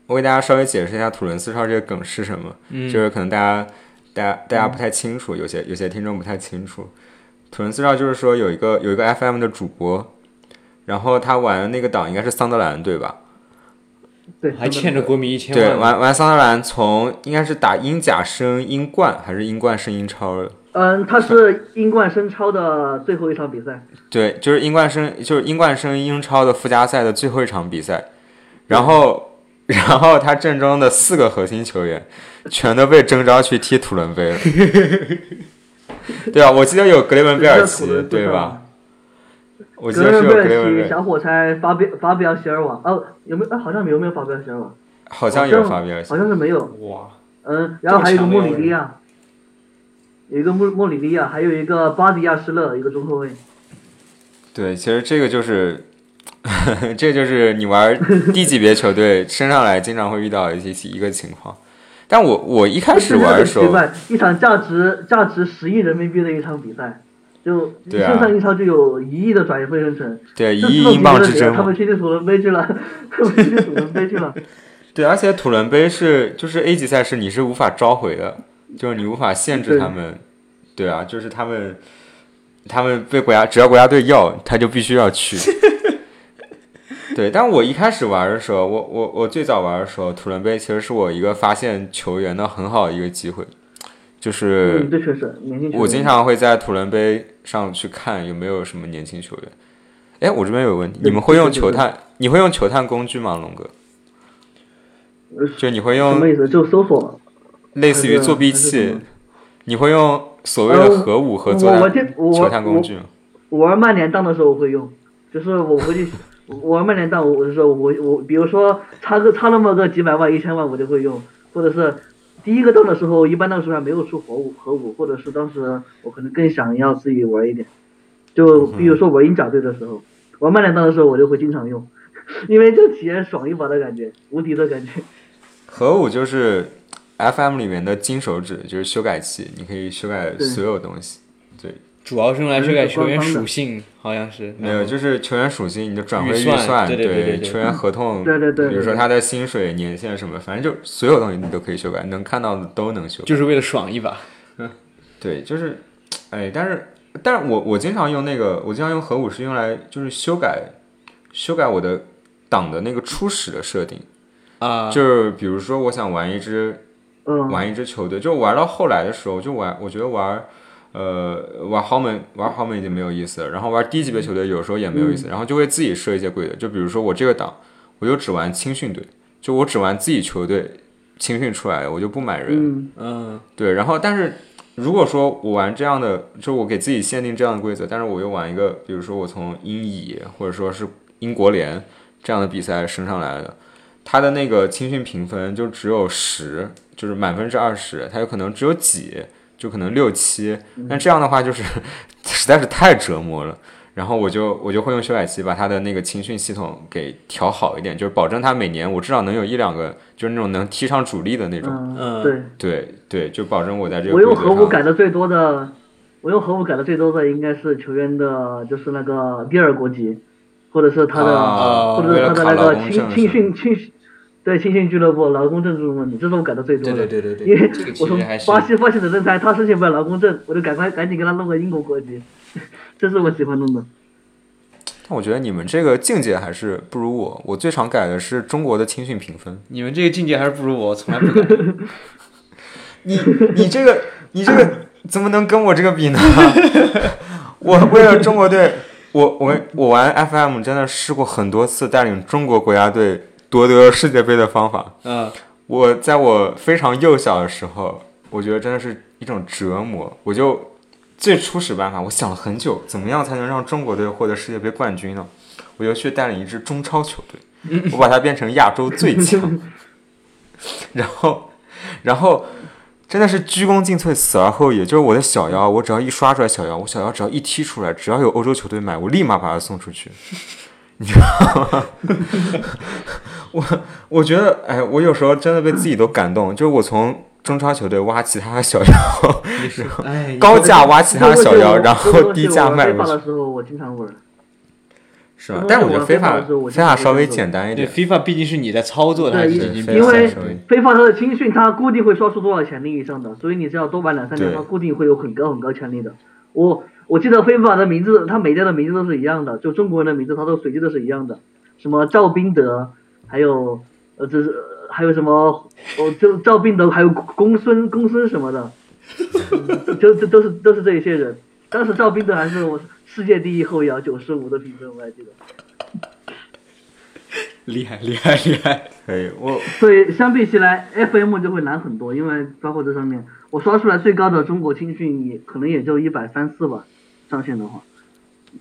我给大家稍微解释一下土伦四少这个梗是什么，嗯就是可能大家大家大家不太清楚，有些有些听众不太清楚。土伦四少就是说有一个有一个 FM 的主播，然后他玩的那个档应该是桑德兰对吧？对，还欠着国米一千万对，玩玩桑德兰从应该是打英甲升英冠还是英冠升英超了？嗯，他是英冠升超的最后一场比赛。对，就是英冠升，就是英冠升英超的附加赛的最后一场比赛，然后，然后他阵中的四个核心球员全都被征召去踢土伦杯了。对啊，我记得有格雷文贝尔奇，对吧？？我记得是有格雷雷文贝尔奇、小火柴、法比法比奥席尔瓦，哦，有没有？啊，好像有没有法比奥席尔瓦？好像有法比尔奇好。像是没有。哇，嗯，然后还有一个莫里利亚，有一个莫莫里利亚，还有一个巴迪亚施勒，一个中后卫。对，其实这个就是，这就是你玩低级别球队升上来经常会遇到的一些一个情况。但我我一开始玩的时候一场价值价值十亿人民币的一场比赛，就对啊升上英超就有一亿的转会费生成，对一亿英镑之争他们去踢土伦杯去了，他们去踢土伦杯去了。对，而且土伦杯是就是 A 级赛事，你是无法召回的，就是你无法限制他们。对啊，就是他们，他们被国家只要国家队要，他就必须要去。对，但我一开始玩的时候，我我我最早玩的时候，土伦杯其实是我一个发现球员的很好的一个机会，就是嗯，这确实年轻球员。我经常会在土伦杯上去看有没有什么年轻球员。哎，我这边有个问题，你们会用球探？你会用球探工具吗，龙哥？呃就你会什用么意思？就搜索。类似于作弊器，你会用所谓的核武和作我我战这我球探工具吗？我玩曼联当的时候我会用，就是我回去我我玩曼联档，我是说我我比如说差个差那么个几百万一千万我就会用，或者是第一个档的时候，一般那时候还没有出核武核武，或者是当时我可能更想要自己玩一点，就比如说玩鹰甲队的时候，玩曼联档的时候我就会经常用，因为就体验爽一把的感觉，无敌的感觉。核武就是 FM 里面的金手指，就是修改器，你可以修改所有东西。主要是用来修改球员属性，好像是没有，就是球员属性，你的转会预算算，对对对对对。球员合同，对对对比如说他的薪水、年限什么，反正就所有东西你都可以修改，能看到的都能修改。就是为了爽一把。嗯 对，就是，哎，但是，但是我我经常用那个，我经常用核武是用来就是修改修改我的党的那个初始的设定，啊，就是比如说我想玩一支嗯，玩一支球队，就玩到后来的时候，就玩，我觉得玩，呃，玩豪门玩豪门已经没有意思了，然后玩低级别球队有时候也没有意思，然后就会自己设一些规则，就比如说我这个档，我就只玩青训队，就我只玩自己球队青训出来的，我就不买人，嗯，嗯，对，然后但是如果说我玩这样的，就我给自己限定这样的规则，但是我又玩一个，比如说我从英乙或者说是英国联这样的比赛升上来的，他的那个青训评分就只有十，就是满分是二十，他有可能只有几，就可能六七，那这样的话就是 实在是太折磨了。然后我就我就会用修改器把他的那个青训系统给调好一点，就是保证他每年我至少能有一两个，就是那种能踢上主力的那种。嗯，嗯对，对对，就保证我在这个我用规则上和服改的最多的，我用核武改的最多的应该是球员的，就是那个第二国籍，或者是他的，啊或者是他的那个青青训青训，对青训俱乐部劳工证这种问题，这是我改的最多的。对对对对因为，这个我从巴西发现的人才，他申请不了劳工证，我就赶快赶紧给他弄个英国国籍，这是我喜欢弄的。但我觉得你们这个境界还是不如我，我最常改的是中国的青训评分。你们这个境界还是不如我，我从来不改。你你这个你这个怎么能跟我这个比呢？我为了中国队，我我我玩 FM 真的试过很多次带领中国国家队夺得世界杯的方法。嗯，我在我非常幼小的时候，我觉得真的是一种折磨。我就最初始办法，我想了很久，怎么样才能让中国队获得世界杯冠军呢？我就去带领一支中超球队，我把它变成亚洲最强，然后，然后真的是鞠躬尽瘁，死而后已。就是我的小妖，我只要一刷出来小妖，我小妖只要一踢出来，只要有欧洲球队买，我立马把它送出去。你知道吗？我我觉得，哎，我有时候真的被自己都感动。就是我从中超球队挖其他小妖，高价挖其他小妖，然后低价卖非法出去，的时候我经常玩，是吧？但是我觉得非法非法的时候非法稍微简单一点，FIFA 毕竟是你在操作，它对是已经非因为非法它的青训，它固定会刷出多少潜力以上的，所以你只要多玩两三年，对它固定会有很高很高潜力的。我我记得非法的名字，他每家的名字都是一样的，就中国人的名字，他都随机都是一样的，什么赵斌德，还有呃这是呃还有什么哦就赵斌德，还有公孙公孙什么的，就就这都是都是这一些人。当时赵斌德还是我世界第一后摇，九十五的评分我还记得。厉害厉害厉害。可以。我所以相比起来，FM 就会难很多，因为包括这上面，我刷出来最高的中国青训也可能也就一百三四吧，上线的话，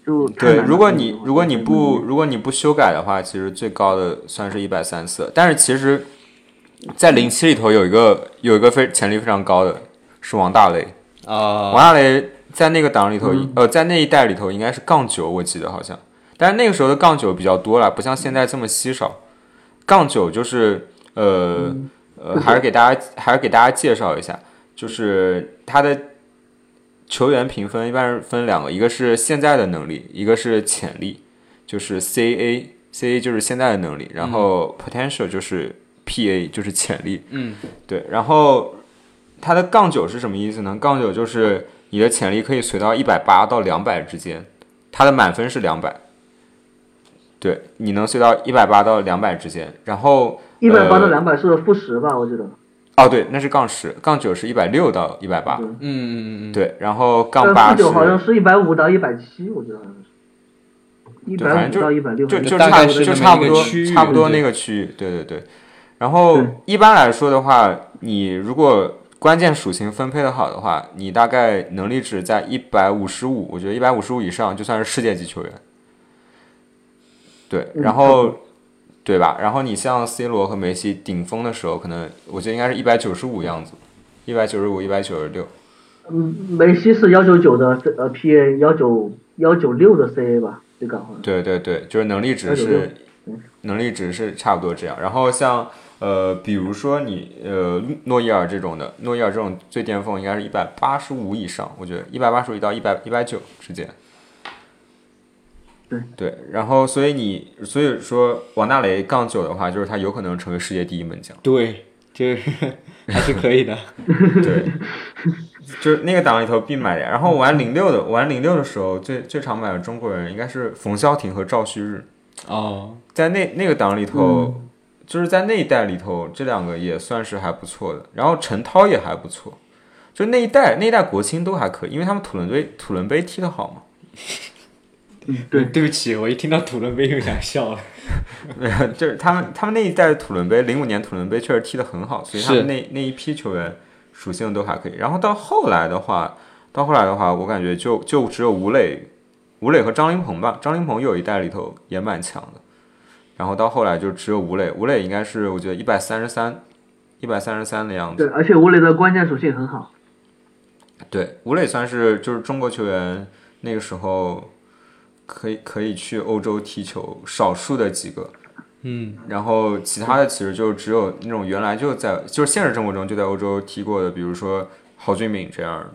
就对，如果你如果你不如果你不修改的话，其实最高的算是一百三四。但是其实，在零七里头有一个有一个非潜力非常高的是王大雷，啊王，大雷在那个档里头，嗯呃，在那一代里头应该是杠九，我记得好像。但是那个时候的杠九比较多了，不像现在这么稀少。杠九就是呃、嗯呃，还是给大家还是给大家介绍一下，就是他的球员评分一般是分两个，一个是现在的能力，一个是潜力，就是 CA CA 就是现在的能力，然后 potential 就是 PA 就是潜力。嗯，对，然后它的杠九是什么意思呢？杠九就是你的潜力可以随到一百八到两百之间，它的满分是两百。对，你能随到一百八到两百之间，然后一百八到呃两百是负十吧，我记得。哦，对，那是杠十，杠九是一百六到一百八，嗯嗯嗯嗯，对，然后杠呃，八九好像是一百五到一百七，我觉得好像是。一对反正就百五到一百六，就就差就差不多差不多那个区域，对对对。然后一般来说的话，你如果关键属性分配的好的话，你大概能力值在一百五十五，我觉得一百五十五以上就算是世界级球员。对，嗯然后对吧？然后你像 C 罗和梅西顶峰的时候，可能我觉得应该是一百九十五样子，一百九十五、一百九十六。嗯，梅西是幺九九的呃 PA，幺九幺九六的 CA 吧，最高。对对对，就是能力值是嗯能力值是差不多这样。然后像呃，比如说你呃诺伊尔这种的，诺伊尔这种最巅峰应该是一百八十五以上，我觉得一百八十五到一百一百九之间。对对，然后所以你所以说王大雷杠九的话，就是他有可能成为世界第一门将。对，就是 还是可以的。对，就是那个档里头必买的。然后玩零六的，玩零六的时候，最最常买的中国人应该是冯潇霆和赵旭日。哦，在那那个档里头，就是在那一代里头，这两个也算是还不错的。然后陈涛也还不错，就那一代那一代国青都还可以，因为他们土伦杯土伦杯踢得好嘛。嗯，对，对不起，我一听到土伦杯就想笑了。没有，就是他们他们那一代的土伦杯，零五年土伦杯确实踢得很好，所以他们那那一批球员属性都还可以。然后到后来的话，到后来的话，我感觉就就只有吴磊，吴磊和张琳芃吧。张琳芃有一代里头也蛮强的。然后到后来就只有吴磊，吴磊应该是我觉得一百三十三，一百三十三的样子。对，而且吴磊的关键属性很好。对，吴磊算是就是中国球员那个时候可以可以去欧洲踢球少数的几个。嗯，然后其他的其实就只有那种原来就在就是现实生活中就在欧洲踢过的，比如说郝俊敏这样的。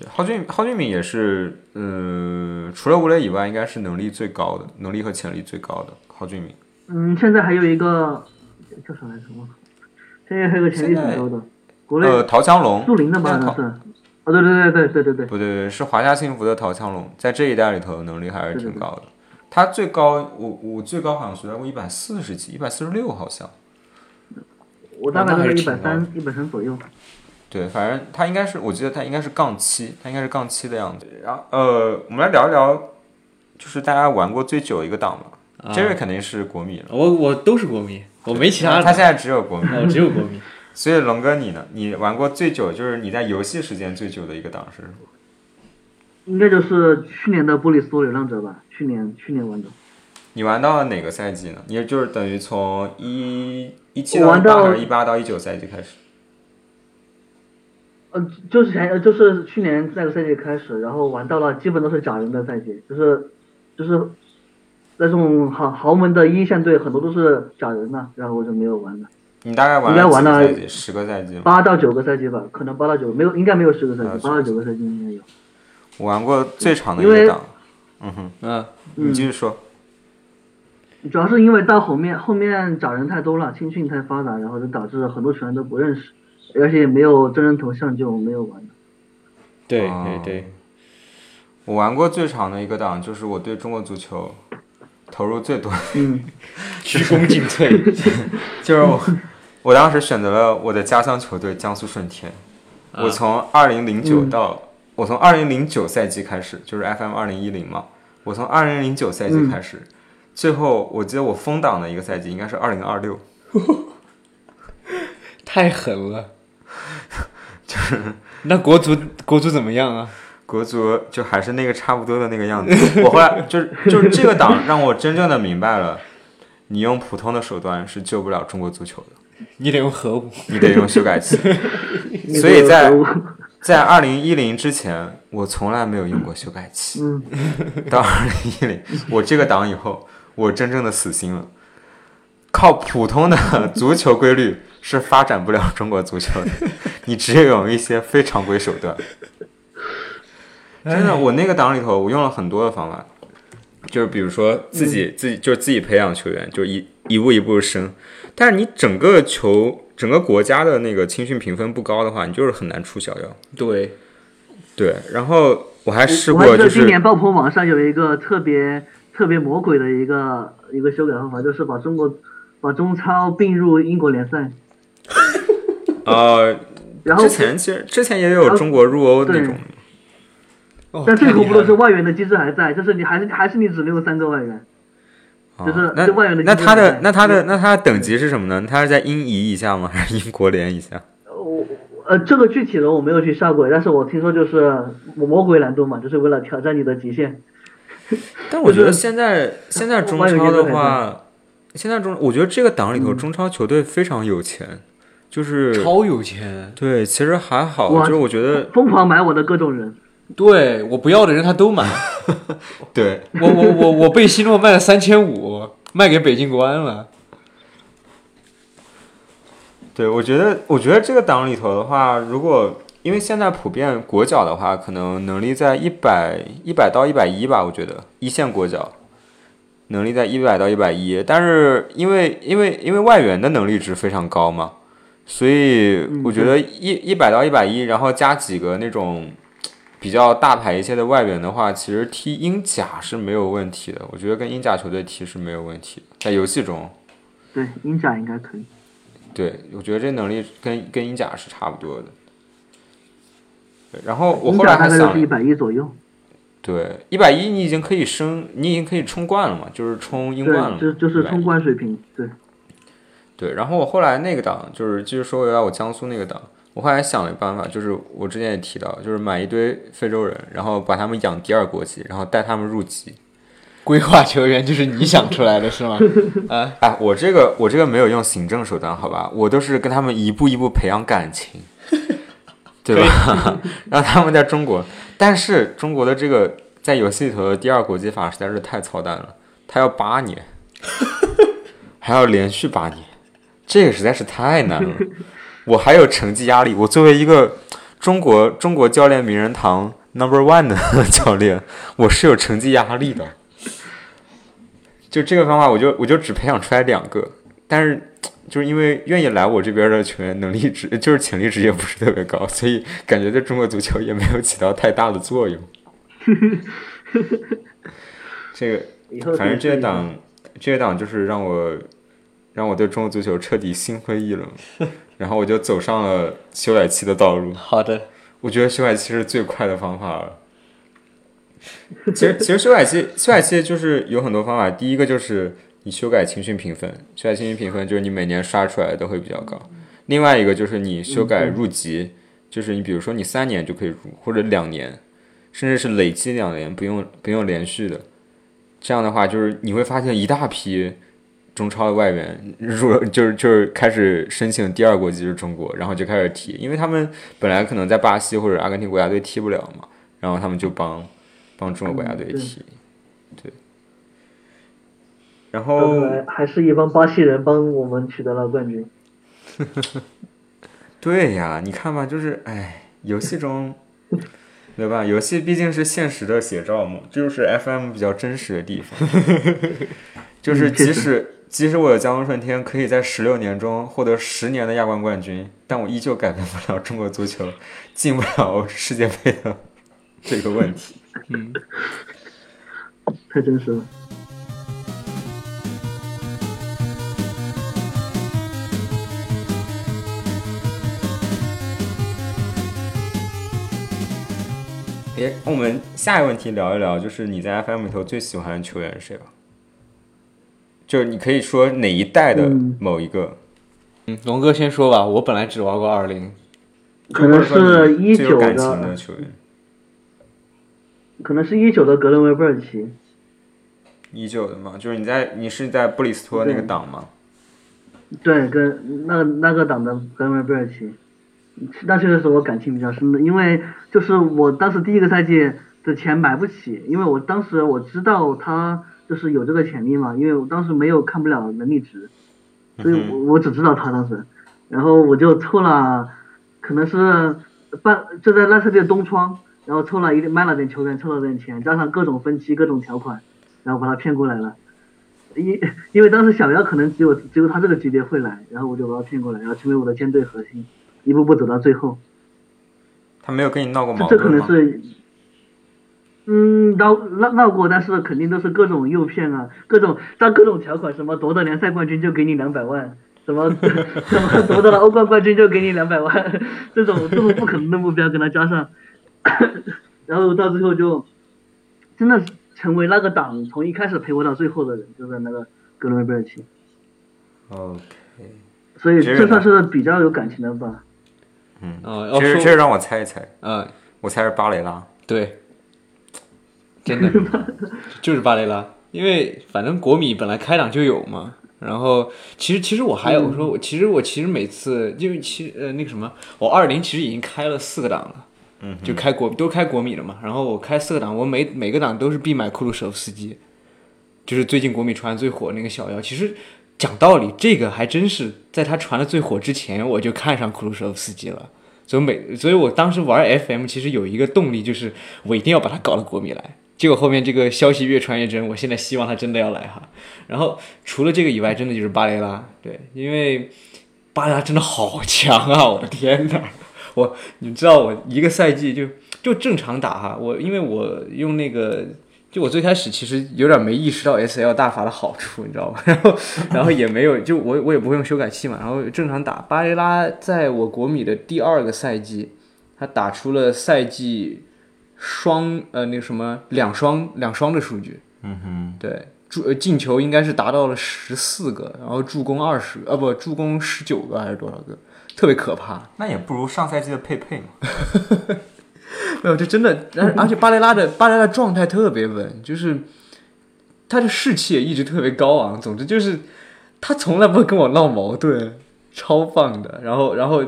对，郝俊郝俊敏也是，嗯、除了吴磊以外，应该是能力最高的，能力和潜力最高的郝俊敏。嗯，现在还有一个叫啥来着？我，现在还有个潜力很高的，国内呃，陶强龙，树林的吧？好那陶像是。哦，对对对对对对对，不对对，是华夏幸福的陶强龙，在这一代里头能力还是挺高的。他最高，我我最高好像学到过一百四十几，一百四十六好像。我大概那还是一百三一百三左右。对，反正他应该是，我记得他应该是杠七，他应该是杠七的样子。然后呃，我们来聊一聊，就是大家玩过最久一个档嘛。啊 Jerry 肯定是国米了，我我都是国米，我没其他的，他现在只有国米。我只有国迷。所以龙哥你呢？你玩过最久，就是你在游戏时间最久的一个档是什么？应该就是去年的布里斯托流浪者吧，去年去年玩的。你玩到哪个赛季呢？你就是等于从一一七玩到到一八还是一八到一九赛季开始？呃，就是前呃就是去年那个赛季开始，然后玩到了基本都是假人的赛季，就是就是那种豪豪门的一线队很多都是假人呐，然后我就没有玩了。你大概玩应该玩了了几个赛季？十个赛季吗？八到九个赛季吧，可能八到九，没有应该没有十个赛啊季，八到九个赛季应该有。我玩过最长的一个档。嗯哼，嗯，你继续说。主要是因为到后面后面找人太多了，青训太发达，然后就导致很多球员都不认识，而且也没有真人头像，就没有玩了。对哦对对，我玩过最长的一个档，就是我对中国足球投入最多，嗯，鞠躬尽瘁。就是我，我当时选择了我的家乡球队江苏舜天。我从二零零九嗯到、我从二零零九赛季开始，就是 FM 二零一零嘛，我从二零零九赛季开始，最后我记得我封档的一个赛季应该是二零二六，太狠了。就是 那国足国足怎么样啊？国足就还是那个差不多的那个样子。我后来就是就是这个档让我真正的明白了，你用普通的手段是救不了中国足球的，你得用核武。你得用修改器。所以在在二零一零之前，我从来没有用过修改器。嗯，到二零一零，我这个档以后，我真正的死心了。靠普通的 足球规律是发展不了中国足球的，你只有用一些非常规手段。真的，我那个档里头，我用了很多的方法，就是比如说自己、自己就是自己培养球员，就一一步一步升。但是你整个球整个国家的那个青训评分不高的话，你就是很难出小妖。对，对，然后我还试过，就是今年爆破网上有一个特别特别魔鬼的一个一个修改方法，就是把中国把中超并入英国联赛，呃，然后之前其实之前也有中国入欧那种，哦但最恐怖的是外援的机制还在，就是你还是还是你只能用三个外援，啊就是那外援的那他的那他的那他的等级是什么呢？他是在英乙以下吗？还是英国联以下？我呃这个具体的我没有去下过，但是我听说就是魔鬼难度嘛，就是为了挑战你的极限。但我觉得就是现在现在中超的话，现在中我觉得这个档里头嗯中超球队非常有钱，就是超有钱。对，其实还好，哇就是我觉得疯狂买我的各种人，对我不要的人他都买，对。我我我我被西诺卖了三千五，卖给北京国安了。对，我觉得，我觉得这个档里头的话，如果因为现在普遍国脚的话，可能能力在一百一百到一百一吧，我觉得一线国脚。能力在一百到一百一，但是因为因为因为外援的能力值非常高嘛，所以我觉得一一百到一百一，然后加几个那种比较大牌一些的外援的话，其实踢英甲是没有问题的，我觉得跟英甲球队踢是没有问题的，在游戏中。对英甲应该可以。对，我觉得这能力跟跟英甲是差不多的。对然后我后来还想一，百一左右，对，一百一你已经可以升，你已经可以冲冠了嘛，就是冲英冠了就是冲。冠水平，对，对，然后我后来那个档就是继续说回来我江苏那个档，我后来想了一办法，就是我之前也提到，就是买一堆非洲人，然后把他们养第二国籍，然后带他们入籍。规划球员就是你想出来的是吗？啊，哎，我这个我这个没有用行政手段，好吧，我都是跟他们一步一步培养感情，对吧？让他们在中国，但是中国的这个在游戏里头的第二国籍法实在是太操蛋了，他要八年，还要连续八年，这个实在是太难了。我还有成绩压力，我作为一个中国中国教练名人堂 number one 的教练，我是有成绩压力的。就这个方法，我就我就只培养出来两个，但是就是因为愿意来我这边的球员能力值就是潜力值也不是特别高，所以感觉对中国足球也没有起到太大的作用。这个反正这档这个档就是让我让我对中国足球彻底心灰意冷，然后我就走上了修改器的道路。好的，我觉得修改器是最快的方法了。其实，其实修改器，修改器就是有很多方法。第一个就是你修改情绪评分，修改情绪评分就是你每年刷出来都会比较高。另外一个就是你修改入籍，就是你比如说你三年就可以入，或者两年，甚至是累积两年，不用不用连续的。这样的话，就是你会发现一大批中超的外援入，就是就是开始申请第二国籍是中国，然后就开始踢，因为他们本来可能在巴西或者阿根廷国家队踢不了嘛，然后他们就帮帮中国国家队嗯对踢，对。然后还是一帮巴西人帮我们取得了冠军。对呀，你看吧，就是哎，游戏中，对吧？游戏毕竟是现实的写照嘛，这就是 FM 比较真实的地方。就是即使即使我有江苏舜天可以在十六年中获得十年的亚冠冠军，但我依旧改变不了中国足球进不了世界杯的这个问题。嗯太真实了。哎，我们下一个问题聊一聊，就是你在 FM 里头最喜欢的球员是谁吧？就是你可以说哪一代的嗯。某一个，嗯，龙哥先说吧，我本来只玩过二零，可能是一九的的，球员，可能是一九的格伦维布尔奇。一九的嘛，就是你在你是在布里斯托那个档吗？对，跟那个那个党的格伦维布尔奇，那确实是我感情比较深的，因为就是我当时第一个赛季的钱买不起，因为我当时我知道他就是有这个潜力嘛，因为我当时没有看不了能力值，所以我我只知道他当时，然后我就凑了，可能是半就在那赛季的东窗，然后凑了一点卖了点球员，凑了点钱，加上各种分期各种条款，然后把他骗过来了。因 因为当时小妖可能只有只有他这个级别会来，然后我就把他骗过来，然后成为我的舰队核心，一步步走到最后。他没有跟你闹过这这可矛盾吗？能是，嗯，闹闹闹过，但是肯定都是各种诱骗啊，各种但各种条款，什么夺得联赛冠军就给你两百万，什么 什么夺得了欧冠冠军就给你两百万，这种这种不可能的目标给他加上，然后到最后就真的是成为那个党从一开始陪我到最后的人，就是那个格伦维贝尔奇，OK，所以这算是比较有感情的吧。嗯，其实其实让我猜一猜，嗯，我猜是巴雷拉。对，真的 就是巴雷拉，因为反正国米本来开档就有嘛。然后其实其实我还有说，我其实我其实每次因为其实呃那个什么，我二零其实已经开了四个档了，嗯，就开国都开国米了嘛。然后我开四个档，我每每个档都是必买库鲁舍夫斯基，就是最近国米传的最火那个小妖。其实讲道理，这个还真是在他传的最火之前，我就看上库鲁舍夫斯基了。所以每，所以我当时玩 FM 其实有一个动力，就是我一定要把他搞到国米来。结果后面这个消息越传越真，我现在希望他真的要来哈。然后除了这个以外，真的就是巴雷拉，对，因为巴雷拉真的好强啊！我的天呐，我你知道我一个赛季就就正常打哈，我因为我用那个。就我最开始其实有点没意识到 S L 大法的好处，你知道吗？然后，然后也没有，就我我也不会用修改器嘛，然后正常打。巴雷拉在我国米的第二个赛季，他打出了赛季双呃那个什么两双两双的数据，嗯哼，对，助呃进球应该是达到了十四个，然后助攻二十呃不助攻十九个还是多少个，特别可怕。那也不如上赛季的佩佩嘛。没有，这真的，而而且巴雷拉的巴雷拉状态特别稳，就是他的士气也一直特别高昂。总之就是他从来不会跟我闹矛盾，超棒的。然后然后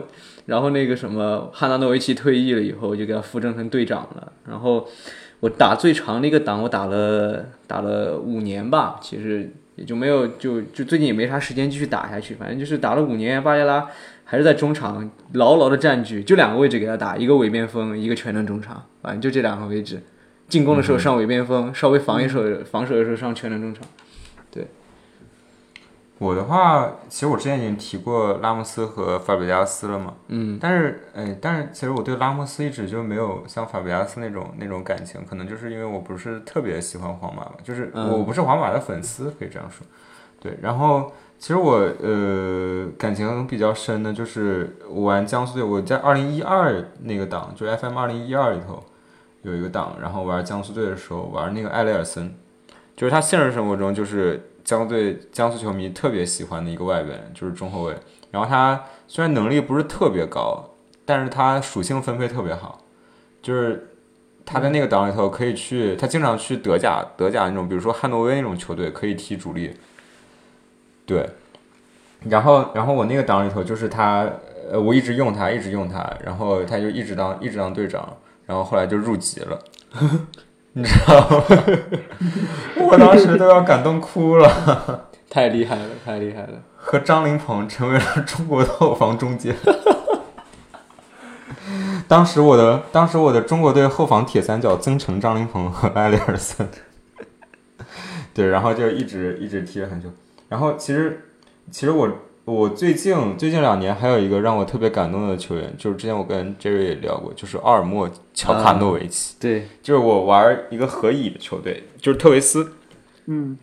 然后那个什么汉纳诺维奇退役了以后，我就给他扶正成队长了。然后我打最长的一个档，我打了打了五年吧，其实也就没有就就最近也没啥时间继续打下去，反正就是打了五年，巴雷拉。还是在中场牢牢的占据，就两个位置给他打，一个伪边锋，一个全能中场，反正就这两个位置。进攻的时候上伪边锋，稍微防一手防守的时候上全能中场。我的话，其实我之前已经提过拉莫斯和法比加斯了嘛，嗯，但是，哎，但是其实我对拉莫斯一直就没有像法比加斯那种那种感情，可能就是因为我不是特别喜欢皇马吧，就是嗯。我不是皇马的粉丝，可以这样说。对，然后其实我呃感情比较深的就是我玩江苏队，我在二零一二那个档，就 FM 二零一二里头有一个档，然后玩江苏队的时候玩那个艾雷尔森，就是他现实生活中就是江苏队江苏球迷特别喜欢的一个外援，就是中后卫。然后他虽然能力不是特别高，但是他属性分配特别好，就是他在那个档里头可以去，他经常去德甲德甲那种，比如说汉诺威那种球队可以踢主力。对，然后然后我那个档里头就是他，呃，我一直用他，一直用他，然后他就一直当一直当队长，然后后来就入籍了，你知道吗？我当时都要感动哭了。太厉害了，太厉害了。和张琳芃成为了中国的后防中坚。当时我的当时我的中国队后防铁三角曾诚、张琳芃和埃里尔森，对，然后就一直一直踢了很久。然后其实其实我我最近最近两年还有一个让我特别感动的球员，就是之前我跟 Jerry 也聊过，就是奥尔莫乔卡诺维奇，对，就是我玩一个荷乙的球队，就是特维斯，嗯，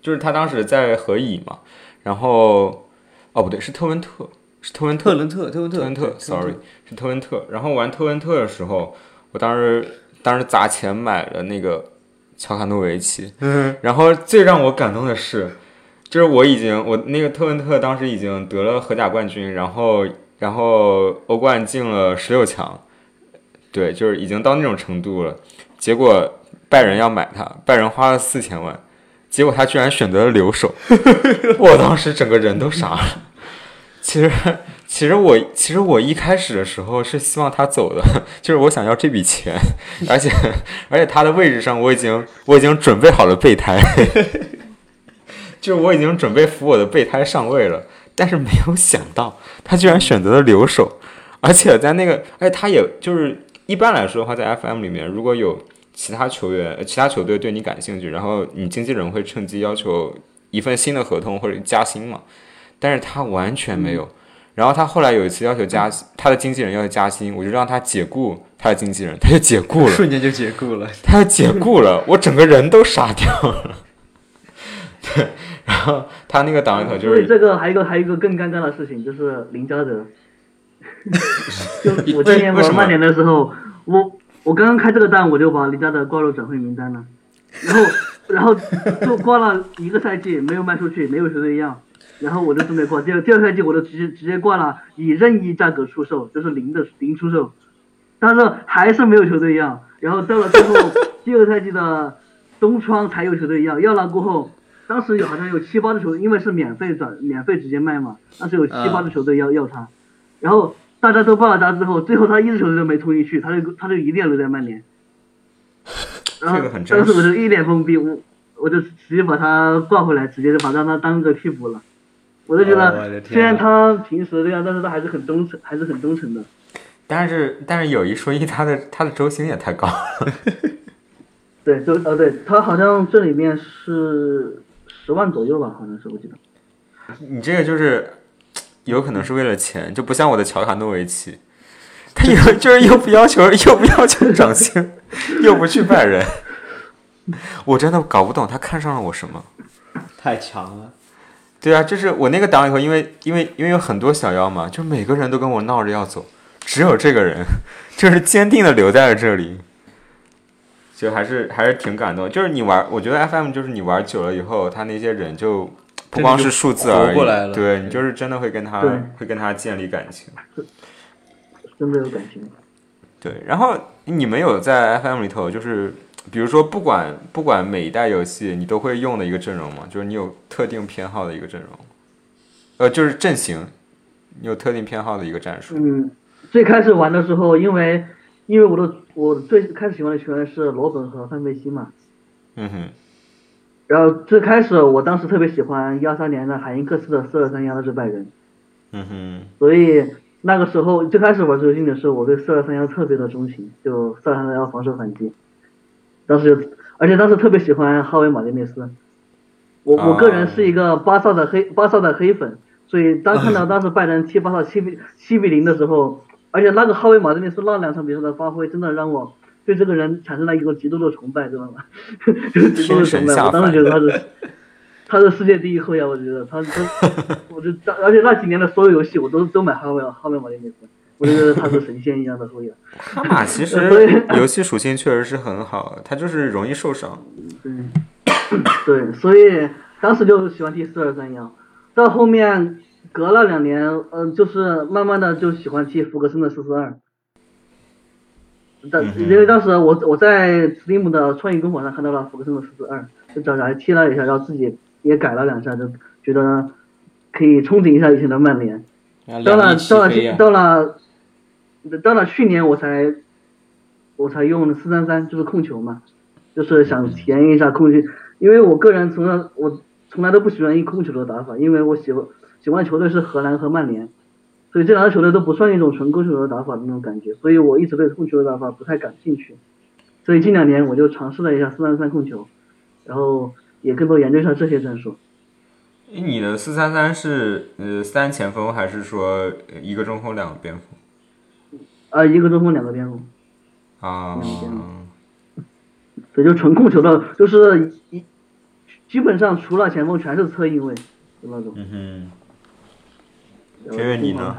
就是他当时在合乙嘛，然后哦不对，是特温特，是特温特特伦特，特伦特，特温特，sorry，是特温特。然后玩特温特的时候，我当时当时砸钱买了那个乔卡诺维奇。嗯，然后最让我感动的是，就是我已经我那个特温特当时已经得了荷甲冠军，然后然后欧冠进了十六强，对，就是已经到那种程度了。结果拜仁要买他，拜仁花了四千万，结果他居然选择了留守，我当时整个人都傻了。其实，其实我其实我一开始的时候是希望他走的，就是我想要这笔钱，而且而且他的位置上我已经我已经准备好了备胎，就是我已经准备扶我的备胎上位了，但是没有想到他居然选择了留守，而且在那个，而且他也就是一般来说的话，在 FM 里面如果有其他球员、呃其他球队对你感兴趣，然后你经纪人会趁机要求一份新的合同或者加薪嘛，但是他完全没有。然后他后来有一次要求加，他的经纪人要求加薪，我就让他解雇他的经纪人，他就解雇了。瞬间就解雇了。他就解雇了，我整个人都傻掉了。对，然后他那个档里头就是所以这个还有一个还有一个更尴尬的事情，就是林加德。就我今年玩曼联的时候，我我刚刚开这个单，我就把林加德挂入转会名单了，然后 然后就挂了一个赛季，没有卖出去，没有球队要，然后我就准备挂。第二第二赛季我就直接直接挂了，以任意价格出售，就是零的零出售，但是还是没有球队要。然后到了最后第二赛季的冬窗才有球队要，要了过后，当时有好像有七八支球队，因为是免费转免费直接卖嘛，当时有七八支球队要要他，然后大家都报了他之后，最后他一支球队都没冲进去，他就他就一定要留在曼联。然后这个很真当时我实就一脸懵逼，我我就直接把他挂回来，直接就把让他当个替补了。我就觉得，天虽然他平时这样，但是他还是很忠诚，还是很忠诚的。但是但是有一说一，他的他的周薪也太高了。对，就呃，对他好像这里面是十万左右吧，好像是我记得。你这个就是有可能是为了钱，就不像我的乔卡诺维奇，他有就是又不要求又不要求涨薪，又不去拜仁，我真的搞不懂他看上了我什么。太强了。对啊，就是我那个档以后，因为因为因为有很多小妖嘛，就每个人都跟我闹着要走，只有这个人 就是坚定的留在了这里。就还是还是挺感动。就是你玩，我觉得 FM 就是你玩久了以后，他那些人就不光是数字而已，活过来了对你就是真的会跟他会跟他建立感情。真的有感情。对，然后你们有在 FM 里头，就是比如说不管不管每一代游戏你都会用的一个阵容吗？就是你有特定偏好的一个阵容，呃，就是阵型，你有特定偏好的一个战术。嗯，最开始玩的时候，因为因为我的我最开始喜欢的球员是罗本和范佩西嘛，嗯哼，然后最开始我当时特别喜欢幺三年的海因克斯的四二三幺的这拜仁，嗯哼，所以那个时候最开始玩这个游戏的时候，我对四二三幺特别的钟情，就四二三幺防守反击，当时就而且当时特别喜欢哈维马丁内斯，我我个人是一个巴萨的黑巴萨的黑粉，所以当看到 当时拜仁踢巴萨七比七比零的时候，而且那个哈维马丁内斯那两场比赛的发挥，真的让我对这个人产生了一个极度的崇拜，知道吗？就 是极度的崇拜，我当时觉得他是。他是世界第一后腰，我觉得他他，我就而且那几年的所有游戏我都都买哈维哈维马丁内斯，我就觉得他是神仙一样的后腰。哈马其实 游戏属性确实是很好，他就是容易受伤。对，对，所以当时就喜欢第四二三幺，到后面隔了两年，嗯、就是慢慢的就喜欢踢福格森的四四二。但因为当时我我在 Steam 的创意工坊上看到了福格森的四四二，就找来踢了一下，然后自己也改了两下，就觉得可以憧憬一下以前的曼联。到了到了到了到了去年我才我才用四三三，就是控球嘛，就是想体验一下控球，因为我个人从来我从来都不喜欢一控球的打法，因为我喜欢喜欢球队是荷兰和曼联，所以这两个球队都不算一种纯控球的打法的那种感觉，所以我一直对控球的打法不太感兴趣，所以近两年我就尝试了一下四三三控球，然后也更多研究一下这些战术。你的四三三是呃三前锋还是说一个中锋两个边锋？啊，一个中锋两个边锋。啊，对，就纯控球的，就是一基本上除了前锋全是侧翼位，就那种。嗯哼。因为你呢？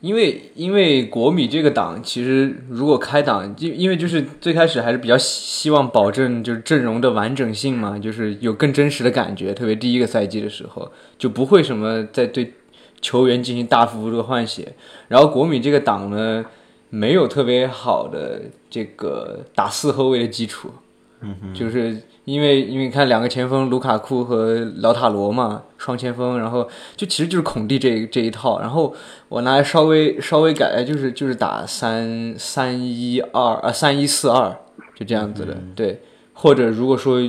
因为因为国米这个档，其实如果开档，因因为就是最开始还是比较希望保证就是阵容的完整性嘛，就是有更真实的感觉，特别第一个赛季的时候，就不会什么在对球员进行大幅度的换血。然后国米这个档呢，没有特别好的这个打四后卫的基础，嗯哼，就是因为因为你看两个前锋卢卡库和劳塔罗嘛，双前锋，然后就其实就是孔蒂这这一套，然后我拿来稍微稍微改，就是就是打三三一二啊三一四二就这样子的，对，或者如果说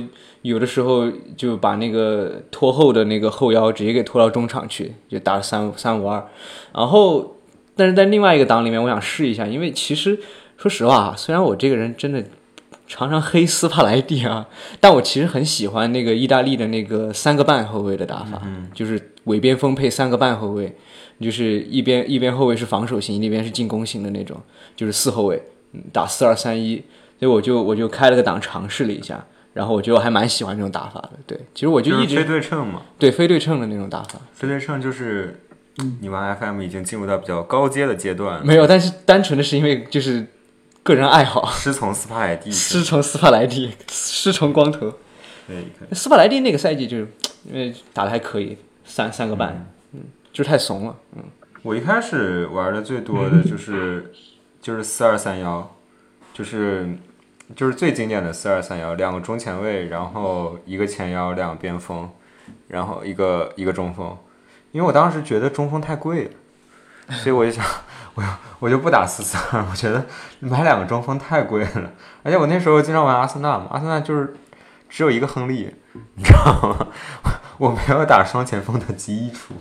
有的时候就把那个拖后的那个后腰直接给拖到中场去，就打三三五二，然后但是在另外一个档里面，我想试一下，因为其实说实话，虽然我这个人真的。常常黑斯帕莱蒂啊，但我其实很喜欢那个意大利的那个三个半后卫的打法，就是尾边锋配三个半后卫，就是一边一边后卫是防守型，那边是进攻型的那种，就是四后卫，打四二三一，所以我就我就开了个档尝试了一下，然后我觉得我还蛮喜欢这种打法的。对，其实我就一直非对称嘛，对非对称的那种打法，非对称就是你玩 FM 已经进入到比较高阶的阶段，没有，但是单纯的是因为就是。个人爱好，师从斯帕莱蒂，师从斯帕莱蒂，师从光头。对，斯帕莱蒂那个赛季就是因为打的还可以，三三个半，嗯，就太怂了，嗯。我一开始玩的最多的就是就是四二三幺，就是就是最经典的四二三幺，两个中前卫，然后一个前腰，两个边锋，然后一个一个中锋。因为我当时觉得中锋太贵了，所以我就想。我我就不打四四二，我觉得买两个中锋太贵了，而且我那时候经常玩阿森纳嘛，阿森纳就是只有一个亨利，你知道吗？我没有打双前锋的基础，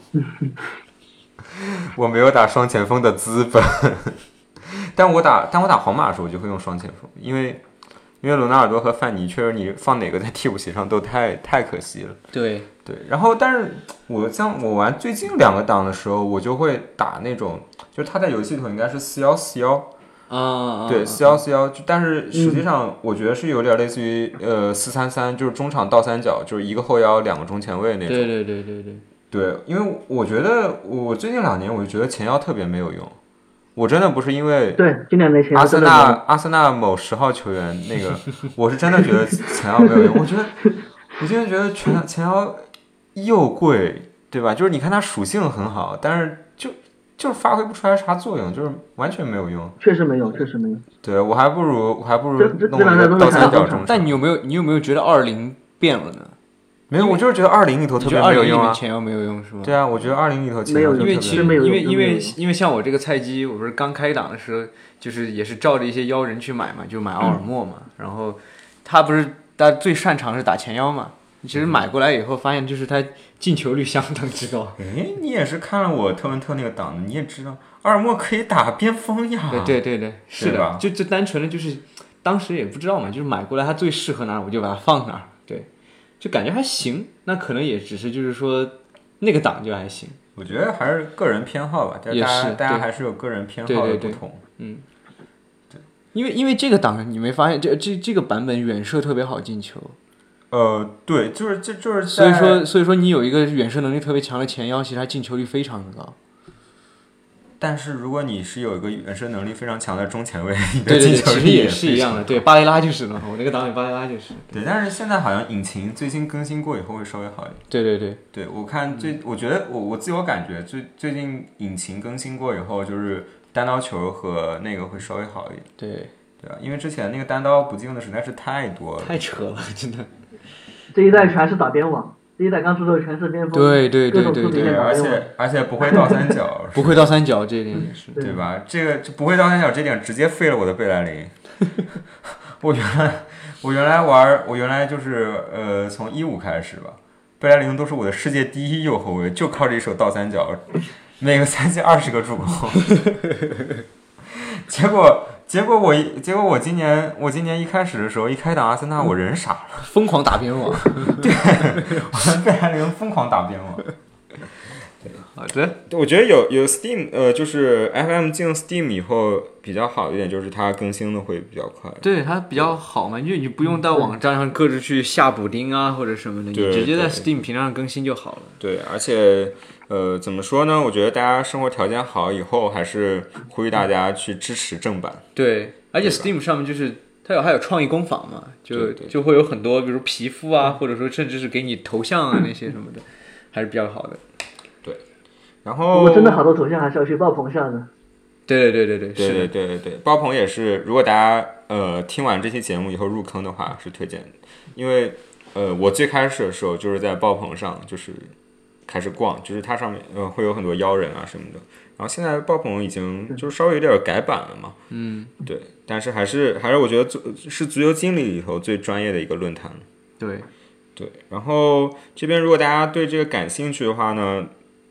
我没有打双前锋的资本，但我打但我打皇马的时候我就会用双前锋，因为因为罗纳尔多和范尼确实你放哪个在替补席上都太太可惜了，对对，然后但是我像我玩最近两个档的时候，我就会打那种。就是他在游戏里头应该是四幺四幺，啊，对，四幺四幺，但是实际上我觉得是有点类似于呃四三三，就是中场倒三角，就是一个后腰，两个中前卫那种。对对对对对。对，因为我觉得我最近两年我就觉得前腰特别没有用，我真的不是因为对，今年那些阿森纳阿森纳某十号球员那个，我是真的觉得前腰没有用。我觉得，我现在觉得前前腰又贵，对吧？就是你看他属性很好，但是就就是发挥不出来啥作用，就是完全没有用。确实没有，确实没有。对我还不如我还不如弄个倒三角中场。但你有没有你有没有觉得二零变了呢？没有，我就是觉得二零里头特别没有用啊。零里面前腰没有用是吗？对啊，我觉得二零里头前没有用因为其实没有因为因为因为像我这个菜鸡，我不是刚开档的时候，就是也是照着一些妖人去买嘛，就买奥尔默嘛。然后他不是他最擅长是打前腰嘛，其实买过来以后发现就是他进球率相当之高。哎，你也是看了我特文特那个档的，你也知道奥尔默可以打边锋呀。对对对对，是的，就就单纯的就是当时也不知道嘛，就是买过来他最适合哪儿，我就把它放哪儿。对，就感觉还行。那可能也只是就是说那个档就还行。我觉得还是个人偏好吧，大也家大家还是有个人偏对对对好的不同。因为因为这个档你没发现这这这个版本远射特别好进球，呃，对，就是这就是所以在说所以说你有一个远射能力特别强的前腰，其实他进球率非常的高。但是如果你是有一个远射能力非常强的中前卫，你的对对对，进球率其实也是一样的。对，巴雷拉就是嘛，我那个档里巴雷拉就是。对，但是现在好像引擎最新更新过以后会稍微好一点。对对对，对我看最，我觉得我我自我感觉最最近引擎更新过以后，就是单刀球和那个会稍微好一点，对，对啊？因为之前那个单刀不进的实在是太多了。太扯了，真的。这一代全是打边网，这一代刚出的全是巅峰，对对对对对而。且而且不会倒三角，不会倒三角这一点也是。对对吧？这个就不会倒三角这点直接废了我的贝莱林。我原来我原来玩我原来就是呃从一五开始吧，贝莱林都是我的世界第一右后卫，就靠这一手倒三角，每个赛季二十个助攻。结果结果我一结果我今年我今年一开始的时候一开打阿森纳我人傻了，疯狂打边网。我贝莱林疯狂打边网。好的，我觉得有有 Steam，呃，就是 FM 进 Steam 以后比较好一点，就是它更新的会比较快。对它比较好嘛，因为你不用到网站上各自去下补丁啊或者什么的，你直接在 Steam 平台上更新就好了。对，而且呃，怎么说呢？我觉得大家生活条件好以后，还是呼吁大家去支持正版。对，而且 Steam 上面就是它有还有创意工坊嘛，就对对就会有很多，比如皮肤啊，或者说甚至是给你头像啊那些什么的，还是比较好的。对然不后过真的好多头像还是要去爆棚上的。对对对对对，对对是的，对对对，爆棚也是，如果大家呃听完这期节目以后入坑的话，是推荐的，因为呃我最开始的时候就是在爆棚上就是开始逛，就是它上面呃会有很多妖人啊什么的，然后现在爆棚已经就是稍微有点改版了嘛，嗯，对，但是还是还是我觉得足是足球经理里头最专业的一个论坛。对，对，然后这边如果大家对这个感兴趣的话呢，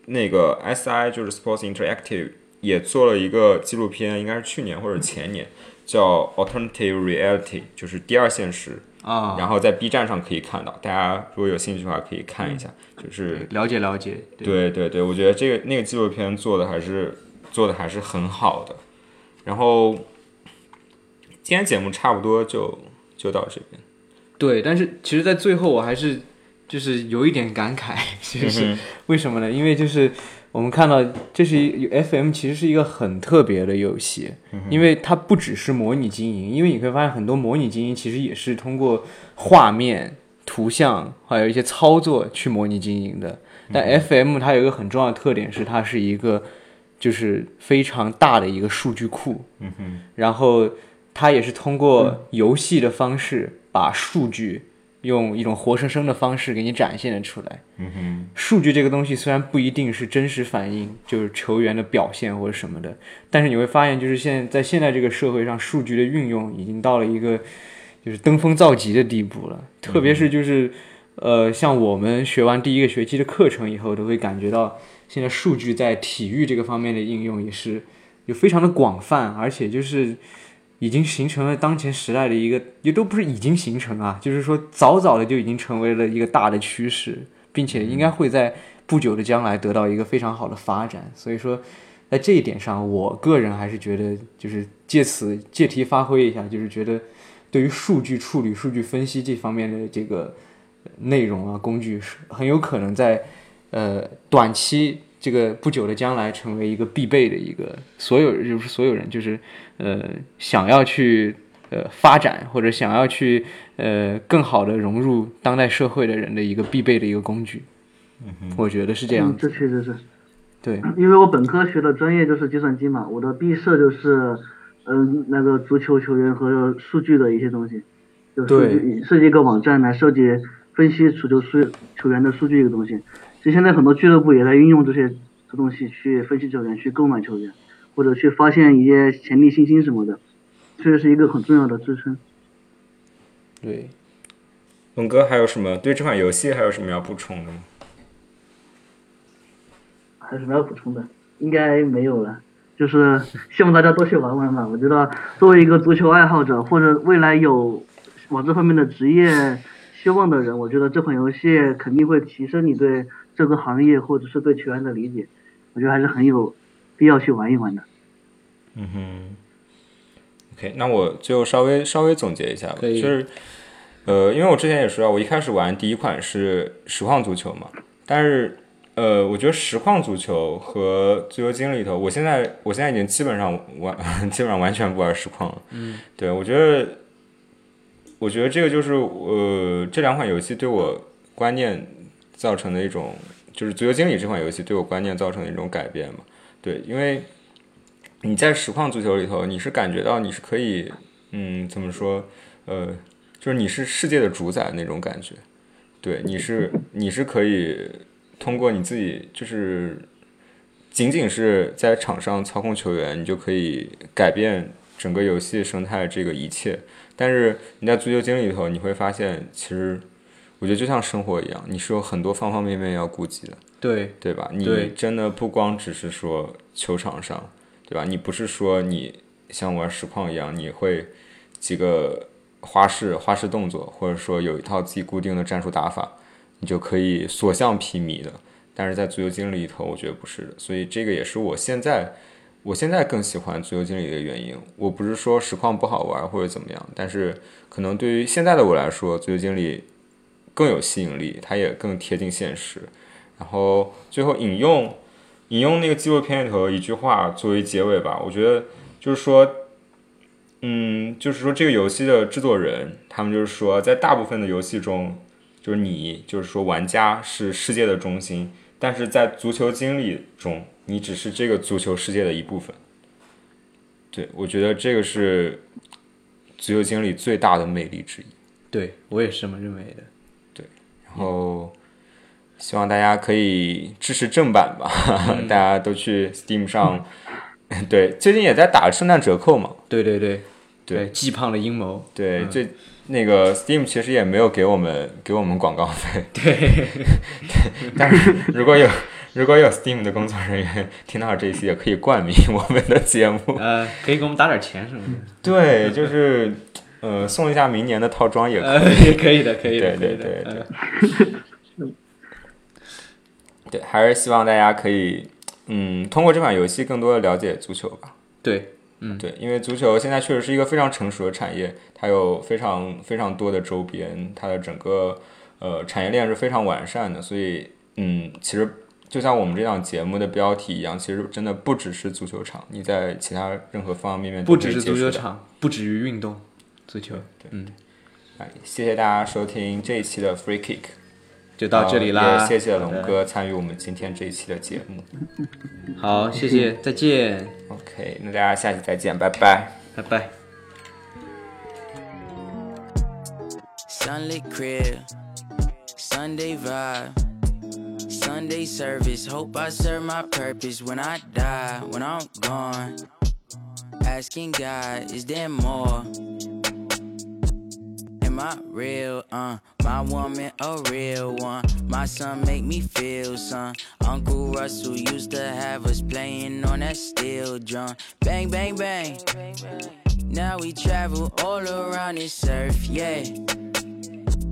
那个 SI 就是 Sports Interactive 也做了一个纪录片，应该是去年或者前年，叫 Alternative Reality，就是第二现实。啊，然后在 B 站上可以看到，大家如果有兴趣的话可以看一下。就是了解了解，对对对对，我觉得这个那个纪录片做的还是做的还是很好的。然后今天节目差不多就就到这边。对，但是其实，在最后我还是就是有一点感慨，就是为什么呢？因为就是我们看到这是一 FM，其实是一个很特别的游戏，因为它不只是模拟经营，因为你会发现很多模拟经营其实也是通过画面、图像还有一些操作去模拟经营的。但 FM 它有一个很重要的特点是，它是一个就是非常大的一个数据库，然后它也是通过游戏的方式把数据用一种活生生的方式给你展现了出来。数据这个东西虽然不一定是真实反映就是球员的表现或者什么的，但是你会发现，就是现在在现在这个社会上，数据的运用已经到了一个就是登峰造极的地步了。特别是就是呃，像我们学完第一个学期的课程以后，都会感觉到现在数据在体育这个方面的应用也是就非常的广泛，而且就是。已经形成了当前时代的一个，也都不是已经形成啊，就是说早早的就已经成为了一个大的趋势，并且应该会在不久的将来得到一个非常好的发展。所以说，在这一点上，我个人还是觉得，就是借此借题发挥一下，就是觉得对于数据处理、数据分析这方面的这个内容啊、工具，是很有可能在呃短期这个不久的将来成为一个必备的一个所有就是所有人就是呃想要去呃发展或者想要去呃更好的融入当代社会的人的一个必备的一个工具。嗯我觉得是这样嗯，这确实是。对，因为我本科学的专业就是计算机嘛，我的毕设就是，嗯、那个足球球员和数据的一些东西，就数据设计一个网站来设计分析足球数球员的数据一个东西。其实现在很多俱乐部也在运用这些东西去分析球员，去购买球员，或者去发现一些潜力新星什么的，这是一个很重要的支撑。对，龙哥还有什么对这款游戏还有什么要补充的吗？还有什么要补充的？应该没有了。就是希望大家多去玩玩吧。我觉得作为一个足球爱好者，或者未来有往这方面的职业希望的人，我觉得这款游戏肯定会提升你对这个行业或者是对球员的理解。我觉得还是很有必要去玩一玩的。嗯哼，OK，那我就稍微稍微总结一下吧，就是呃，因为我之前也说啊，我一开始玩第一款是实况足球嘛，但是呃，我觉得实况足球和足球经理里头，我现在我现在已经基本上完 基本上完全不玩实况了，嗯，对我觉得我觉得这个就是呃这两款游戏对我观念造成的一种，就是足球经理这款游戏对我观念造成的一种改变嘛，对，因为。你在实况足球里头，你是感觉到你是可以，嗯，怎么说，呃，就是你是世界的主宰那种感觉，对，你是你是可以通过你自己，就是仅仅是在场上操控球员，你就可以改变整个游戏生态这个一切。但是你在足球经理里头，你会发现，其实我觉得就像生活一样，你是有很多方方面面要顾及的。对，对吧？你真的不光只是说球场上，对吧？你不是说你像玩实况一样，你会几个花式花式动作，或者说有一套自己固定的战术打法，你就可以所向披靡的。但是在足球经理里头，我觉得不是的，所以这个也是我现在我现在更喜欢足球经理的原因。我不是说实况不好玩或者怎么样，但是可能对于现在的我来说，足球经理更有吸引力，它也更贴近现实。然后最后引用引用那个纪录片里头一句话作为结尾吧，我觉得就是说，嗯，就是说这个游戏的制作人，他们就是说，在大部分的游戏中，就是你就是说玩家是世界的中心，但是在足球经理中，你只是这个足球世界的一部分。对，我觉得这个是足球经理最大的魅力之一。对我也是这么认为的。然后希望大家可以支持正版吧，大家都去 Steam 上，对，最近也在打圣诞折扣嘛，对对对。对。季胖的阴谋，对，最那个 Steam 其实也没有给我们给我们广告费，对。但是如果有如果有 Steam 的工作人员听到这一期，也可以冠名我们的节目，呃，可以给我们打点钱什么的，对，就是呃送一下明年的套装也可以。呃，也可以的，可以的，对对对对呃对，还是希望大家可以，嗯，通过这款游戏更多的了解足球吧。对，嗯对，因为足球现在确实是一个非常成熟的产业，它有非常非常多的周边，它的整个呃产业链是非常完善的，所以嗯，其实就像我们这档节目的标题一样，其实真的不只是足球场，你在其他任何方方面面都不只是以接触到。足球场，不止于运动，足球，嗯，哎，谢谢大家收听这一期的 Free Kick，就到这里呃啦，也谢谢龙哥参与我们今天这一期的节目。好，谢谢，再见，OK，那大家下期再见，拜拜。拜拜。Sunlit crib, Sunday vibe, Sunday service. Hope I serve my purpose when I die, when I'm gone. Asking God, is there more? I real? Uh, my woman a real one. My son make me feel son. Uncle Russell used to have us playing on that steel drum. Bang, bang, bang. Now we travel all around this earth, yeah.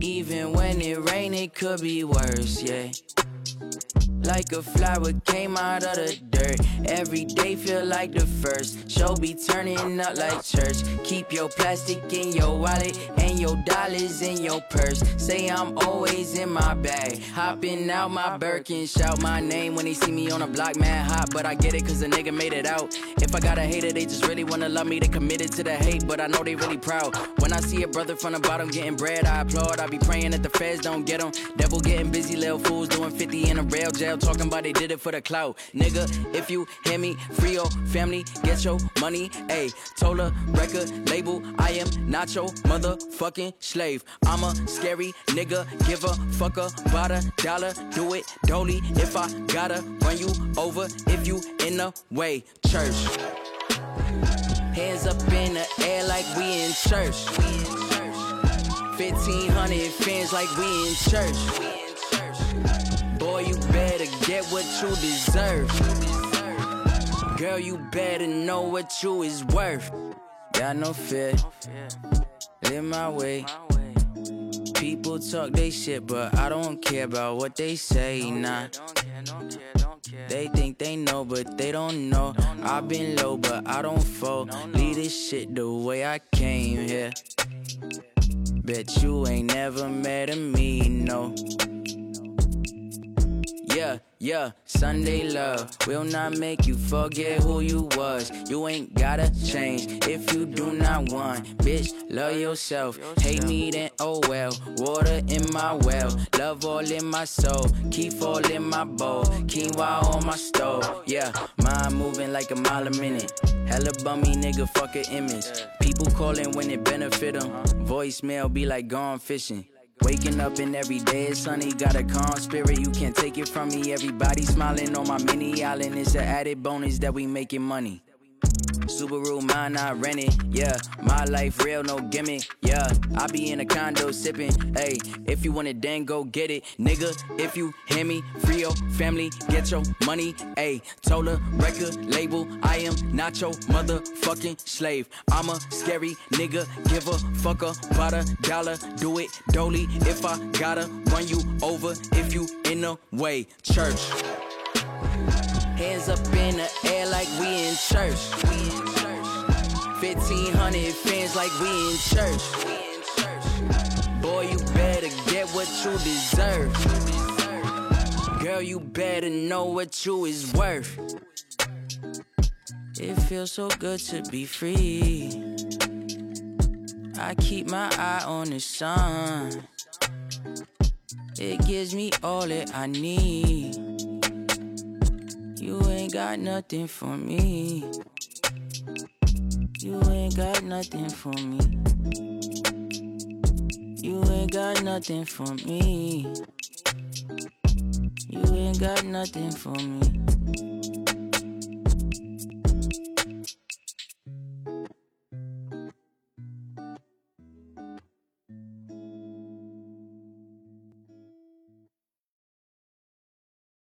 Even when it rain, it could be worse, yeah. Like a flower came out of the dirt. Every day feel like the first. Show be turning up like church. Keep your plastic in your wallet and your dollars in your purse. Say I'm always in my bag. Hopping out my Birkin, shout my name when they see me on a block, man hot. But I get it, cause a nigga made it out. If I got a hater, they just really wanna love me. They committed to the hate, but I know they really proud. When I see a brother from the bottom getting bread, I applaud. I be praying that the feds don't get them. Devil getting busy, little fools doing 50 in a rail jail. Talking about they did it for the clout. Nigga, if you hear me, free your family, get your money. Ayy, Tola record label, I am not your motherfucking slave. I'm a scary nigga, give a fuck about a dollar. Do it dolly if I gotta run you over if you in the way. Church. Hands up in the air like we in church. 1500 fans like we in church. Boy, you better get what you deserve. Girl, you better know what you is worth. Got no fear, live my way. People talk they shit, but I don't care about what they say, nah. They think they know, but they don't know. I've been low, but I don't fold. Leave this shit the way I came here. Bet you ain't never met a me, no. Yeah, yeah, Sunday love will not make you forget who you was. You ain't gotta change if you do not want. Bitch, love yourself. Hate me, then oh well. Water in my well, love all in my soul. Keep all in my bowl, quinoa on my stove. Yeah, mind moving like a mile a minute. Hella bummy nigga, fuck a image. People calling when it benefit them. Voicemail be like gone fishing. Waking up and every day is sunny, got a calm spirit, you can't take it from me. Everybody smiling on my mini island, it's an added bonus that we making money. Subaru, mine, I rent it. Yeah, my life real, no gimmick. Yeah, I be in a condo sipping. Hey, if you want it, then go get it. Nigga, if you hear me, free your family, get your money. Hey, told a record label, I am not your motherfucking slave. I'm a scary nigga, give a fuck about a dollar. Do it dolly if I gotta run you over if you in the way. Church. Hands up in the air like we in church. 1500 fans like we in church. Boy, you better get what you deserve. Girl, you better know what you is worth. It feels so good to be free. I keep my eye on the sun. It gives me all that I need. You ain't got nothing for me. You ain't got nothing for me. You ain't got nothing for me. You ain't got nothing for me.